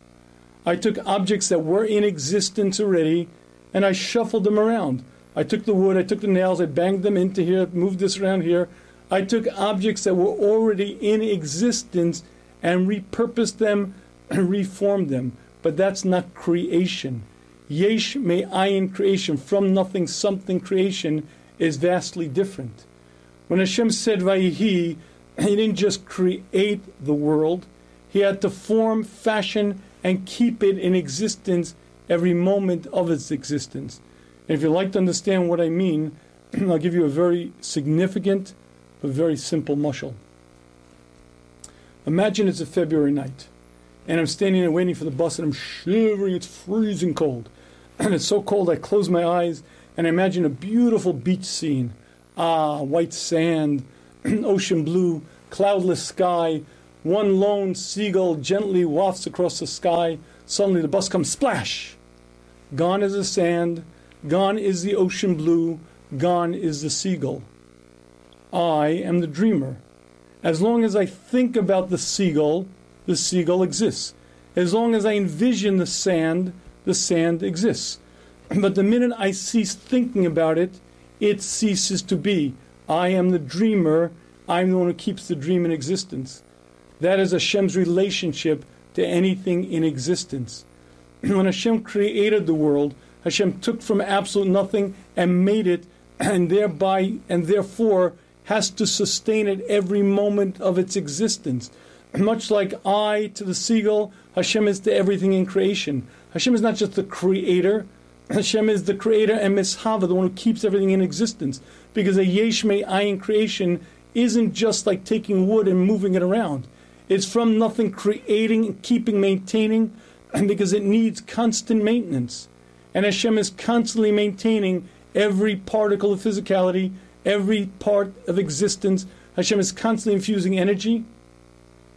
I took objects that were in existence already and I shuffled them around. I took the wood, I took the nails, I banged them into here, moved this around here. I took objects that were already in existence and repurposed them and reformed them. But that's not creation. Yesh me ayin creation, from nothing, something creation, is vastly different. When Hashem said Vayihi, he didn't just create the world, he had to form, fashion, and keep it in existence every moment of its existence. And if you'd like to understand what I mean, I'll give you a very significant but very simple mushal. Imagine it's a February night, and I'm standing there waiting for the bus, and I'm shivering. It's freezing cold, and it's so cold I close my eyes and I imagine a beautiful beach scene. Ah, white sand, ocean blue, cloudless sky. One lone seagull gently wafts across the sky. Suddenly the bus comes splash. Gone is the sand, gone is the ocean blue, gone is the seagull. I am the dreamer. As long as I think about the seagull, the seagull exists. As long as I envision the sand, the sand exists. But the minute I cease thinking about it, it ceases to be. I am the dreamer. I'm the one who keeps the dream in existence. That is Hashem's relationship to anything in existence. when Hashem created the world, Hashem took from absolute nothing and made it, and thereby and therefore has to sustain it every moment of its existence. Much like I to the seagull, Hashem is to everything in creation. Hashem is not just the creator, Hashem is the creator and Mehaveh, the one who keeps everything in existence. Because a Yesh Ayin creation isn't just like taking wood and moving it around. It's from nothing creating, keeping, maintaining, and because it needs constant maintenance. And Hashem is constantly maintaining every particle of physicality, every part of existence. Hashem is constantly infusing energy.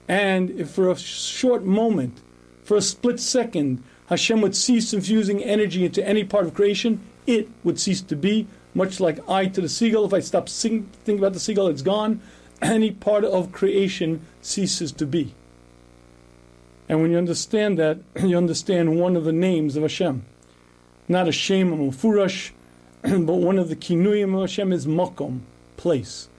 And if for a short moment, for a split second, Hashem would cease infusing energy into any part of creation, it would cease to be, much like I to the seagull. If I stop thinking about the seagull, it's gone. Any part of creation ceases to be. And when you understand that, you understand one of the names of Hashem. Not Hashem HaMeforash, but one of the kinuyim of Hashem is Makom, place.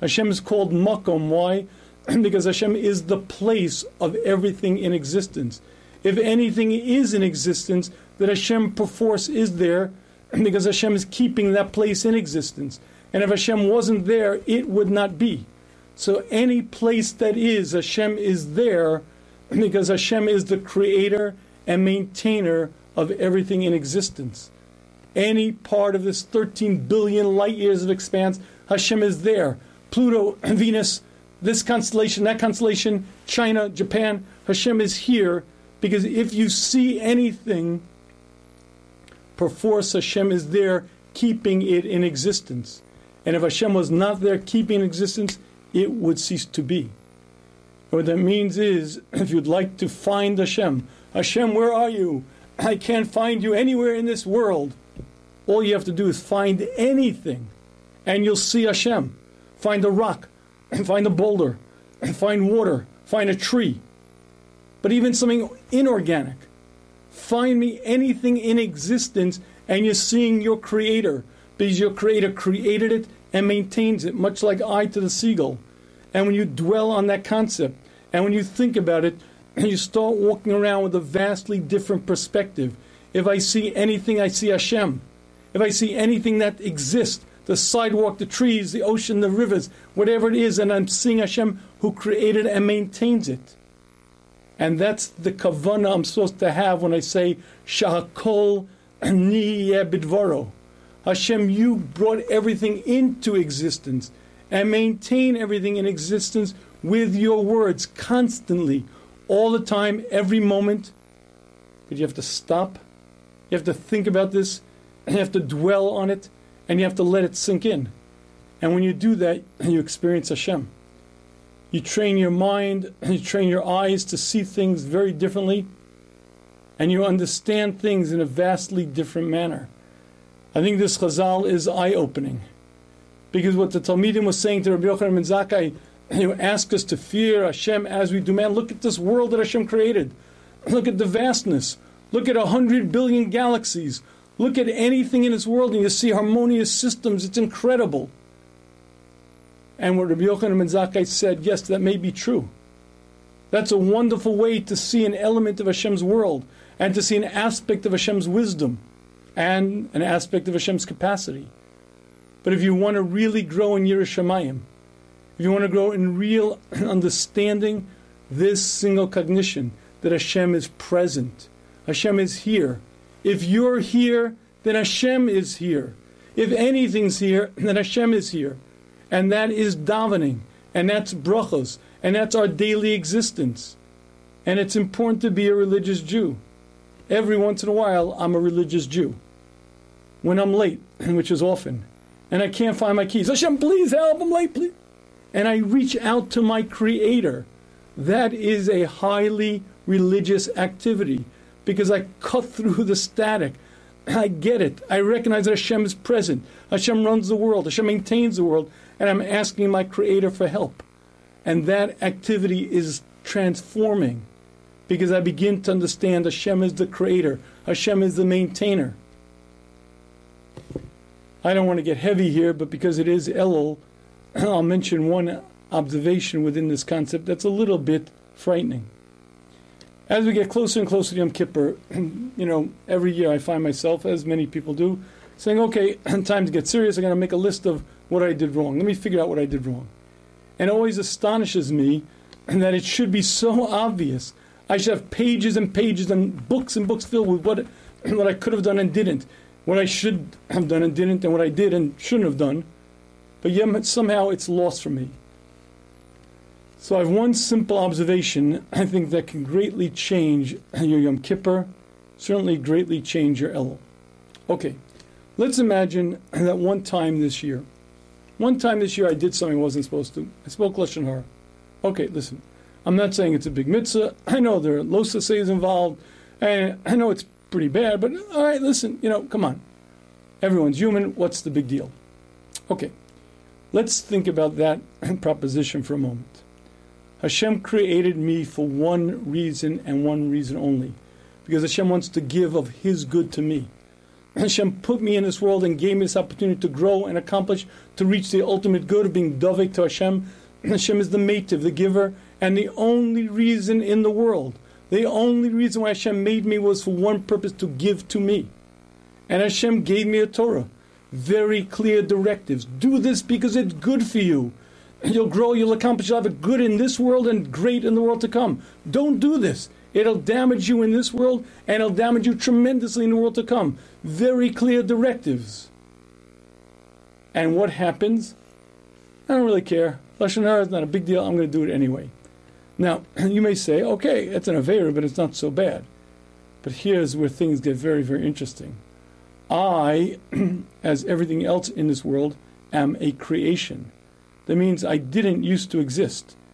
Hashem is called Makom. Why? because Hashem is the place of everything in existence. If anything is in existence, that Hashem perforce is there because Hashem is keeping that place in existence. And if Hashem wasn't there, it would not be. So any place that is, Hashem is there because Hashem is the creator and maintainer of everything in existence. Any part of this 13 billion light years of expanse, Hashem is there. Pluto, Venus, this constellation, that constellation, China, Japan, Hashem is here because if you see anything, perforce Hashem is there keeping it in existence. And if Hashem was not there keeping in existence, it would cease to be. What that means is, if you'd like to find Hashem, Hashem, where are you? I can't find you anywhere in this world. All you have to do is find anything, and you'll see Hashem. Find a rock, find a boulder, find water, find a tree, but even something inorganic. Find me anything in existence, and you're seeing your Creator, because your Creator created it and maintains it, much like I to the seagull. And when you dwell on that concept, and when you think about it, you start walking around with a vastly different perspective. If I see anything, I see Hashem. If I see anything that exists, the sidewalk, the trees, the ocean, the rivers, whatever it is, and I'm seeing Hashem who created and maintains it. And that's the kavana I'm supposed to have when I say Shahakol Bidvaro. Hashem, you brought everything into existence and maintain everything in existence with your words constantly, all the time, every moment. But you have to stop. You have to think about this. And you have to dwell on it. And you have to let it sink in. And when you do that, you experience Hashem. You train your mind, you train your eyes to see things very differently, and you understand things in a vastly different manner. I think this chazal is eye opening. Because what the Talmidim was saying to Rabbi Yochanan ben Zakkai, you ask us to fear Hashem as we do. Man, look at this world that Hashem created. Look at the vastness. Look at a hundred billion galaxies. Look at anything in this world and you see harmonious systems. It's incredible. And what Rabbi Yochanan ben Zakkai said, yes, that may be true. That's a wonderful way to see an element of Hashem's world and to see an aspect of Hashem's wisdom and an aspect of Hashem's capacity. But if you want to really grow in Yiras Shamayim, if you want to grow in real understanding this single cognition that Hashem is present, Hashem is here. If you're here, then Hashem is here. If anything's here, then Hashem is here. And that is davening, and that's brachos, and that's our daily existence. And it's important to be a religious Jew. Every once in a while, I'm a religious Jew. When I'm late, which is often, and I can't find my keys, Hashem, please help, I'm late, please. And I reach out to my Creator. That is a highly religious activity because I cut through the static. I get it. I recognize that Hashem is present. Hashem runs the world. Hashem maintains the world. And I'm asking my Creator for help. And that activity is transforming because I begin to understand Hashem is the Creator, Hashem is the maintainer. I don't want to get heavy here, but because it is Elul, I'll mention one observation within this concept that's a little bit frightening. As we get closer and closer to Yom Kippur, you know, every year I find myself, as many people do, saying, okay, time to get serious. I'm going to make a list of what I did wrong. Let me figure out what I did wrong. And always astonishes me that it should be so obvious. I should have pages and pages and books and books filled with what, what I could have done and didn't, what I should have done and didn't, and what I did and shouldn't have done. But yet somehow it's lost from me. So I have one simple observation I think that can greatly change your Yom Kippur, certainly greatly change your Elul. Okay, let's imagine that one time this year, one time this year I did something I wasn't supposed to. I spoke Lashon Hara. Okay, listen, I'm not saying it's a big mitzvah. I know there are lo sa'asehs involved, and I know it's pretty bad, but all right, listen, you know, come on. Everyone's human. What's the big deal? Okay, let's think about that proposition for a moment. Hashem created me for one reason and one reason only. Because Hashem wants to give of His good to me. Hashem put me in this world and gave me this opportunity to grow and accomplish, to reach the ultimate good of being Dovek to Hashem. Hashem is the meitiv, the giver, and the only reason in the world, the only reason why Hashem made me was for one purpose to give to me. And Hashem gave me a Torah. Very clear directives. Do this because it's good for you. You'll grow, you'll accomplish, you'll have a good in this world and great in the world to come. Don't do this. It'll damage you in this world and it'll damage you tremendously in the world to come. Very clear directives. And what happens? I don't really care. Lashon Hara is not a big deal. I'm going to do it anyway. Now, you may say, okay, it's an Avera, but it's not so bad. But here's where things get very, very interesting. I, as everything else in this world, am a creation. That means I didn't used to exist.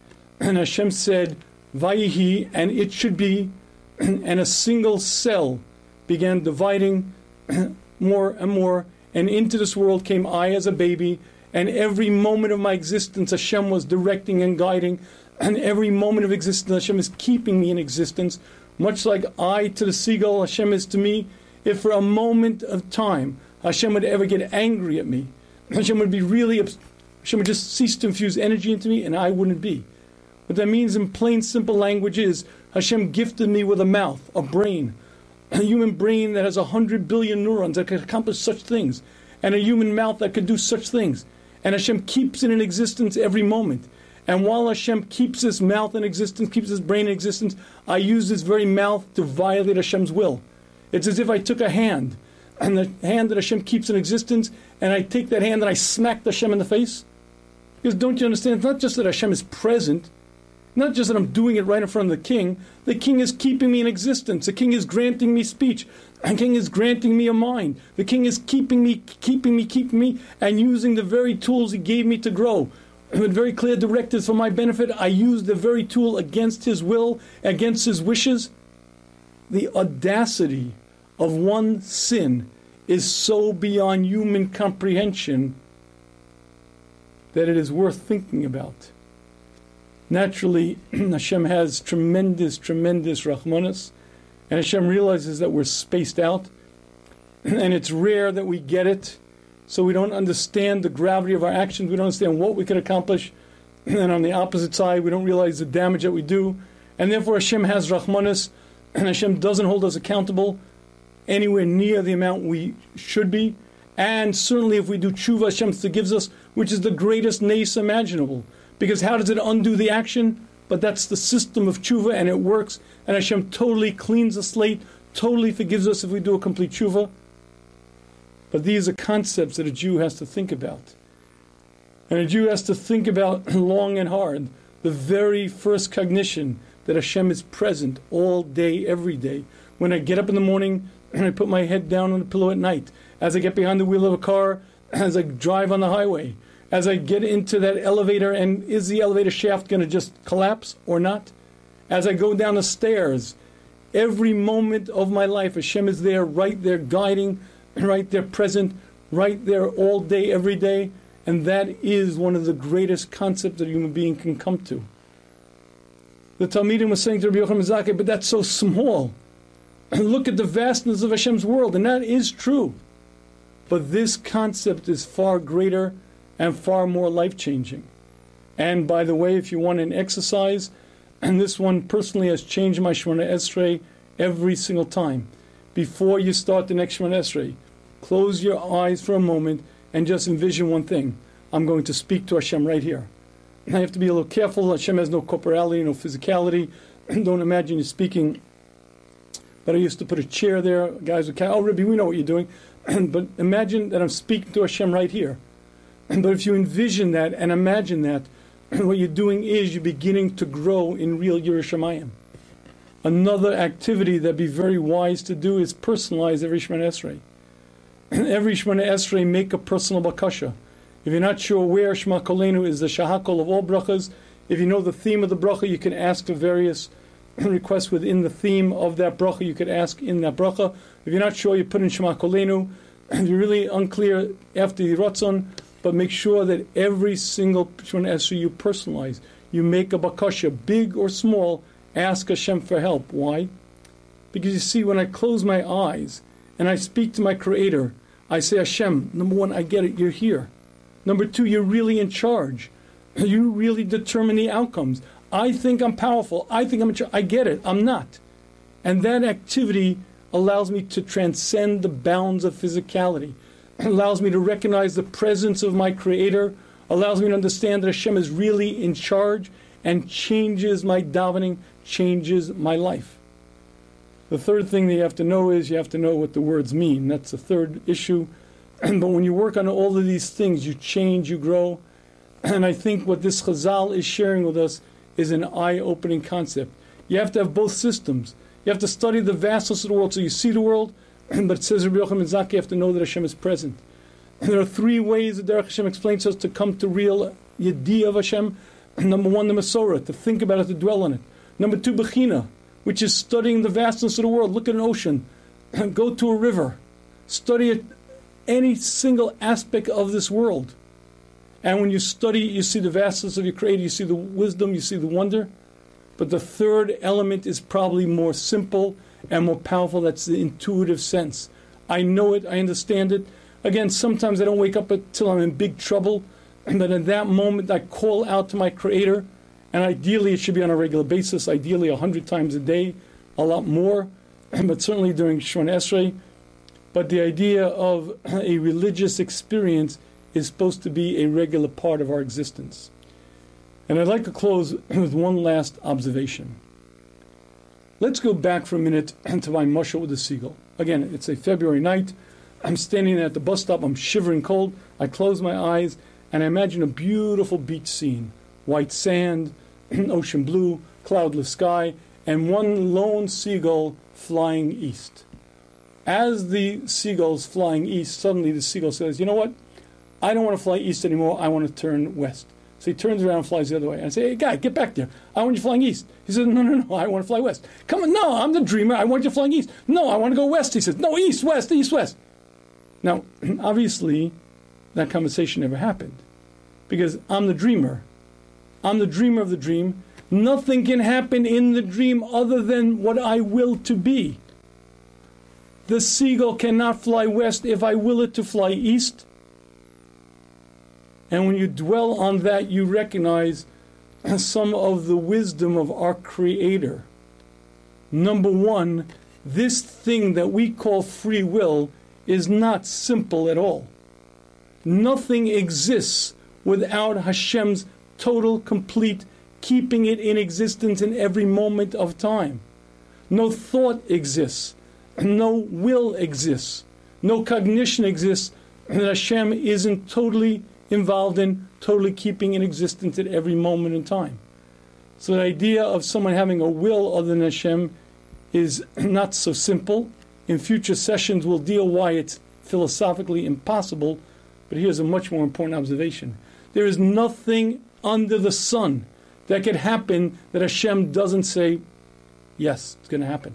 And Hashem said, Vayihi, and it should be, and a single cell began dividing more and more, and into this world came I as a baby, and every moment of my existence Hashem was directing and guiding, and every moment of existence Hashem is keeping me in existence, much like I to the seagull, Hashem is to me. If for a moment of time Hashem would ever get angry at me, Hashem would be really Hashem would just cease to infuse energy into me and I wouldn't be. What that means in plain, simple language is Hashem gifted me with a mouth, a brain, a human brain that has a hundred billion neurons that can accomplish such things, and a human mouth that could do such things. And Hashem keeps it in existence every moment. And while Hashem keeps his mouth in existence, keeps his brain in existence, I use this very mouth to violate Hashem's will. It's as if I took a hand, and the hand that Hashem keeps in existence, and I take that hand and I smack Hashem in the face. Because don't you understand? It's not just that Hashem is present, not just that I'm doing it right in front of the king. The king is keeping me in existence. The king is granting me speech. The king is granting me a mind. The king is keeping me, keeping me, keeping me, and using the very tools he gave me to grow. With very clear directives for my benefit, I use the very tool against his will, against his wishes. The audacity of one sin is so beyond human comprehension that it is worth thinking about. Naturally, Hashem has tremendous, tremendous rahmanas, and Hashem realizes that we're spaced out, and it's rare that we get it, so we don't understand the gravity of our actions, we don't understand what we could accomplish, and on the opposite side, we don't realize the damage that we do, and therefore Hashem has rahmanas, and Hashem doesn't hold us accountable anywhere near the amount we should be, and certainly if we do tshuva, Hashem forgives us, which is the greatest nace imaginable. Because how does it undo the action? But that's the system of tshuva, and it works. And Hashem totally cleans the slate, totally forgives us if we do a complete tshuva. But these are concepts that a Jew has to think about. And a Jew has to think about long and hard the very first cognition that Hashem is present all day, every day. When I get up in the morning and I put my head down on the pillow at night, as I get behind the wheel of a car, as I drive on the highway, as I get into that elevator, and is the elevator shaft going to just collapse or not? As I go down the stairs, every moment of my life, Hashem is there, right there, guiding, right there, present, right there, all day, every day. And that is one of the greatest concepts that a human being can come to. The Talmidim was saying to Rabbi Yochanan Zakkai, but that's so small. Look at the vastness of Hashem's world, and that is true. But this concept is far greater and far more life changing. And by the way, if you want an exercise, and this one personally has changed my Shemona Esrei every single time. Before you start the next Shemona Esrei, close your eyes for a moment and just envision one thing. I'm going to speak to Hashem right here. I have to be a little careful. Hashem has no corporality, no physicality. Don't imagine you're speaking. But I used to put a chair there. Guys would, oh, Rebbe, we know what you're doing. but imagine that I'm speaking to Hashem right here. But if you envision that and imagine that, what you're doing is you're beginning to grow in real Yiras Shamayim. Another activity that'd be very wise to do is personalize every Shemana Esrei. every Shemana Esrei make a personal bakasha. If you're not sure where Shema Kolenu is the shahakol of all brachas, if you know the theme of the bracha, you can ask for various requests within the theme of that bracha. You could ask in that bracha. If you're not sure, you put in Shema Kolenu. If you're really unclear after the Ratzon, but make sure that every single Shemana Esrei you personalize. You make a bakasha, big or small, ask Hashem for help. Why? Because you see, when I close my eyes and I speak to my Creator, I say, Hashem, number one, I get it, you're here. Number two, you're really in charge. You really determine the outcomes. I think I'm powerful. I think I'm in charge. I get it. I'm not. And that activity allows me to transcend the bounds of physicality, allows me to recognize the presence of my Creator, allows me to understand that Hashem is really in charge, and changes my davening, changes my life. The third thing that you have to know is you have to know what the words mean. That's the third issue. but when you work on all of these things, you change, you grow. And I think what this Chazal is sharing with us is an eye opening concept. You have to have both systems. You have to study the vastness of the world so you see the world, but it says Rabbi Yochanan Zakkai, you have to know that Hashem is present. And there are three ways that Derech Hashem explains to us to come to real Yediyah of Hashem. Number one, the Masorah, to think about it, to dwell on it. Number two, Bechina, which is studying the vastness of the world. Look at an ocean, go to a river, study it, any single aspect of this world. And when you study, you see the vastness of your Creator, you see the wisdom, you see the wonder. But the third element is probably more simple and more powerful. That's the intuitive sense. I know it, I understand it. Again, sometimes I don't wake up until I'm in big trouble, but at that moment I call out to my Creator And ideally, it should be on a regular basis, ideally 100 times a day, a lot more, but certainly during Shemona Esrei. But the idea of a religious experience is supposed to be a regular part of our existence. And I'd like to close with one last observation. Let's go back for a minute and to my mushal with the seagull. Again, it's a February night. I'm standing at the bus stop. I'm shivering cold. I close my eyes and I imagine a beautiful beach scene white sand, ocean blue, cloudless sky, and one lone seagull flying east. As the seagull's flying east, suddenly the seagull says, You know what? I don't want to fly east anymore. I want to turn west. So he turns around and flies the other way. And I say, Hey, guy, get back there. I want you flying east. He says, No, no, no. I want to fly west. Come on. No, I'm the dreamer. I want you flying east. No, I want to go west. He says, No, east, west, east, west. Now, obviously, that conversation never happened because I'm the dreamer. I'm the dreamer of the dream. Nothing can happen in the dream other than what I will to be. The seagull cannot fly west if I will it to fly east. And when you dwell on that, you recognize some of the wisdom of our Creator. Number one, this thing that we call free will is not simple at all. Nothing exists without Hashem's total, complete, keeping it in existence in every moment of time. No thought exists, no will exists, no cognition exists that Hashem isn't totally involved in, totally keeping in existence at every moment in time. So the idea of someone having a will other than Hashem is not so simple. In future sessions, we'll deal why it's philosophically impossible. But here's a much more important observation: there is nothing under the sun that could happen that Hashem doesn't say, yes, it's going to happen.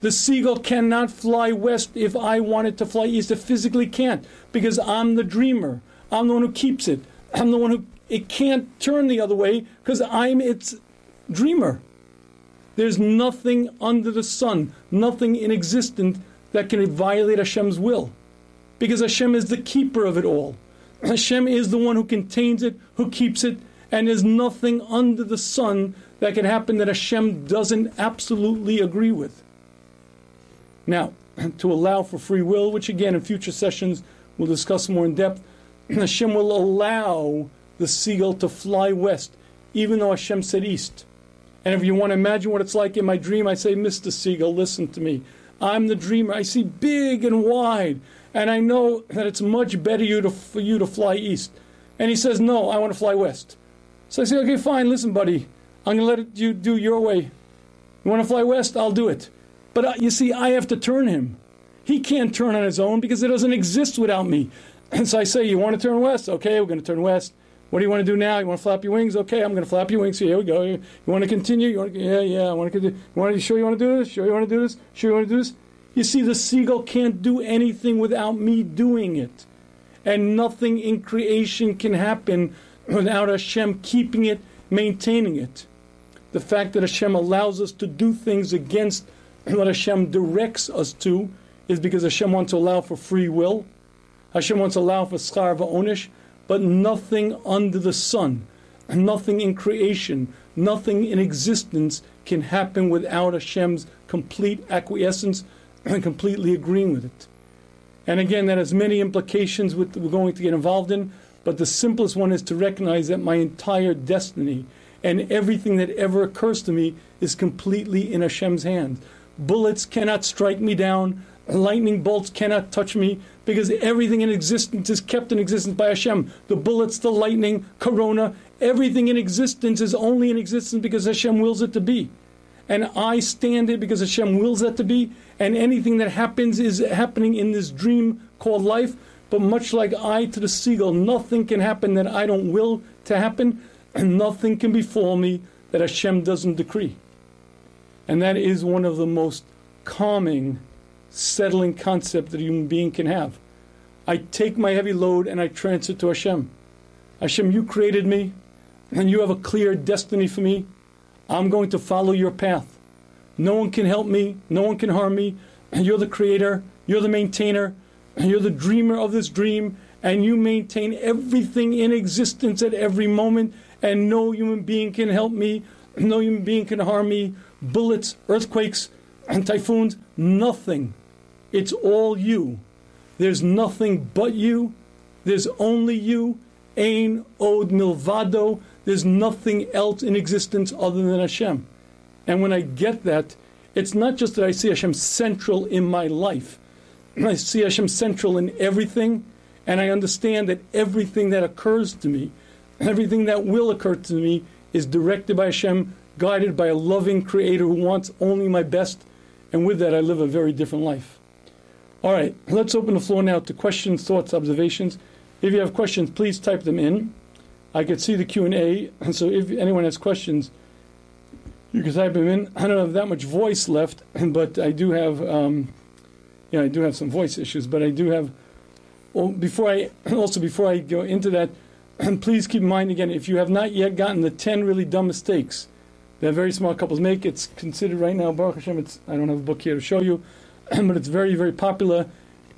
The seagull cannot fly west if I want it to fly east. It physically can't because I'm the dreamer. I'm the one who keeps it. I'm the one who it can't turn the other way because I'm its dreamer. There's nothing under the sun, nothing in existence that can violate Hashem's will because Hashem is the keeper of it all. Hashem is the one who contains it, who keeps it, and there's nothing under the sun that can happen that Hashem doesn't absolutely agree with. Now, to allow for free will, which again in future sessions we'll discuss more in depth, Hashem will allow the seagull to fly west, even though Hashem said east. And if you want to imagine what it's like in my dream, I say, Mr. Seagull, listen to me. I'm the dreamer. I see big and wide and I know that it's much better you to, for you to fly east. And he says, No, I want to fly west. So I say, Okay, fine, listen, buddy. I'm going to let you do your way. You want to fly west? I'll do it. But uh, you see, I have to turn him. He can't turn on his own because it doesn't exist without me. And so I say, You want to turn west? Okay, we're going to turn west. What do you want to do now? You want to flap your wings? Okay, I'm going to flap your wings. Here we go. You, want to continue? You want to, yeah, yeah. I want to continue. You want to, sure you want to do this? Sure you want to do this? Sure you want to do this? You see, the seagull can't do anything without me doing it. And nothing in creation can happen without Hashem keeping it, maintaining it. The fact that Hashem allows us to do things against what Hashem directs us to is because Hashem wants to allow for free will. Hashem wants to allow for schar va'onish, but nothing under the sun, nothing in creation, nothing in existence can happen without Hashem's complete acquiescence and completely agreeing with it. And again, that has many implications with we're going to get involved in, but the simplest one is to recognize that my entire destiny and everything that ever occurs to me is completely in Hashem's hands. Bullets cannot strike me down, lightning bolts cannot touch me, because everything in existence is kept in existence by Hashem. The bullets, the lightning, corona, everything in existence is only in existence because Hashem wills it to be and I stand it because Hashem wills that to be, and anything that happens is happening in this dream called life. But much like I to the seagull, nothing can happen that I don't will to happen, and nothing can befall me that Hashem doesn't decree. And that is one of the most calming, settling concept that a human being can have. I take my heavy load and I transfer to Hashem. Hashem, you created me, and you have a clear destiny for me. I'm going to follow your path. No one can help me. No one can harm me. And You're the creator. You're the maintainer. You're the dreamer of this dream. And you maintain everything in existence at every moment. and no human being can help me, no human being can harm me, bullets, earthquakes, and typhoons, nothing. It's all you. There's nothing but you. There's only you. Ain od milvado. There's nothing else in existence other than Hashem. And when I get that, it's not just that I see Hashem central in my life. I see Hashem central in everything, and I understand that everything that occurs to me, everything that will occur to me, is directed by Hashem, guided by a loving Creator who wants only my best, and with that I live a very different life. All right, let's open the floor now to questions, thoughts, observations. If you have questions, please type them in. I could see the Q and so if anyone has questions, you can type them in. I don't have that much voice left, but I do have, um, yeah, I do have some voice issues. But I do have. Well, before I also before I go into that, please keep in mind again if you have not yet gotten the ten really dumb mistakes that very smart couples make, it's considered right now. Baruch Hashem, it's I don't have a book here to show you, but it's very very popular.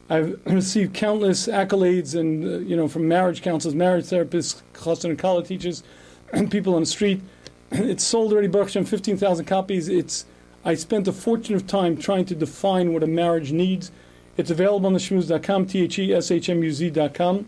I've received countless accolades and uh, you know from marriage counselors, marriage therapists, chassan and kallah teachers, and people on the street. It's sold already, Baruch Hashem, 15,000 copies. It's I spent a fortune of time trying to define what a marriage needs. It's available on the shmuz.com, T-H-E-S-H-M-U-Z.com.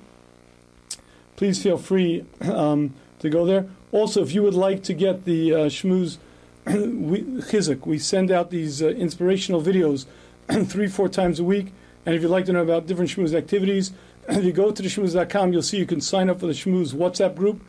Please feel free um, to go there. Also, if you would like to get the uh, shmuz we, chizuk, we send out these uh, inspirational videos three, four times a week. And if you'd like to know about different shmuz activities, if you go to the shmuz.com, you'll see you can sign up for the shmuz WhatsApp group.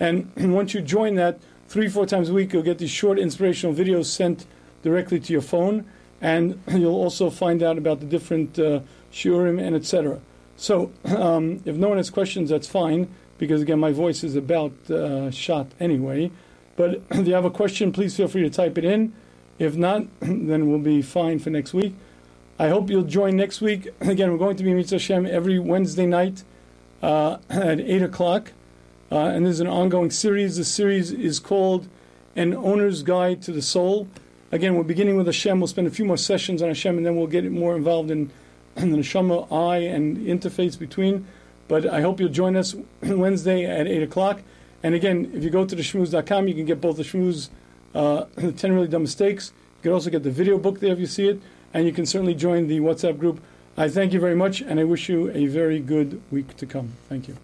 And once you join that, three, four times a week, you'll get these short inspirational videos sent directly to your phone. And you'll also find out about the different uh, shiurim and etc. So um, if no one has questions, that's fine, because again, my voice is about uh, shot anyway. But if you have a question, please feel free to type it in. If not, then we'll be fine for next week. I hope you'll join next week. Again, we're going to be Mitzvah Hashem every Wednesday night uh, at 8 o'clock. Uh, and there's an ongoing series. The series is called An Owner's Guide to the Soul. Again, we're beginning with Hashem. We'll spend a few more sessions on Hashem, and then we'll get more involved in, in the neshama, eye, and interface between. But I hope you'll join us Wednesday at 8 o'clock. And again, if you go to the shmuz.com, you can get both the shmuz, uh, 10 Really Dumb Mistakes. You can also get the video book there if you see it and you can certainly join the WhatsApp group. I thank you very much, and I wish you a very good week to come. Thank you.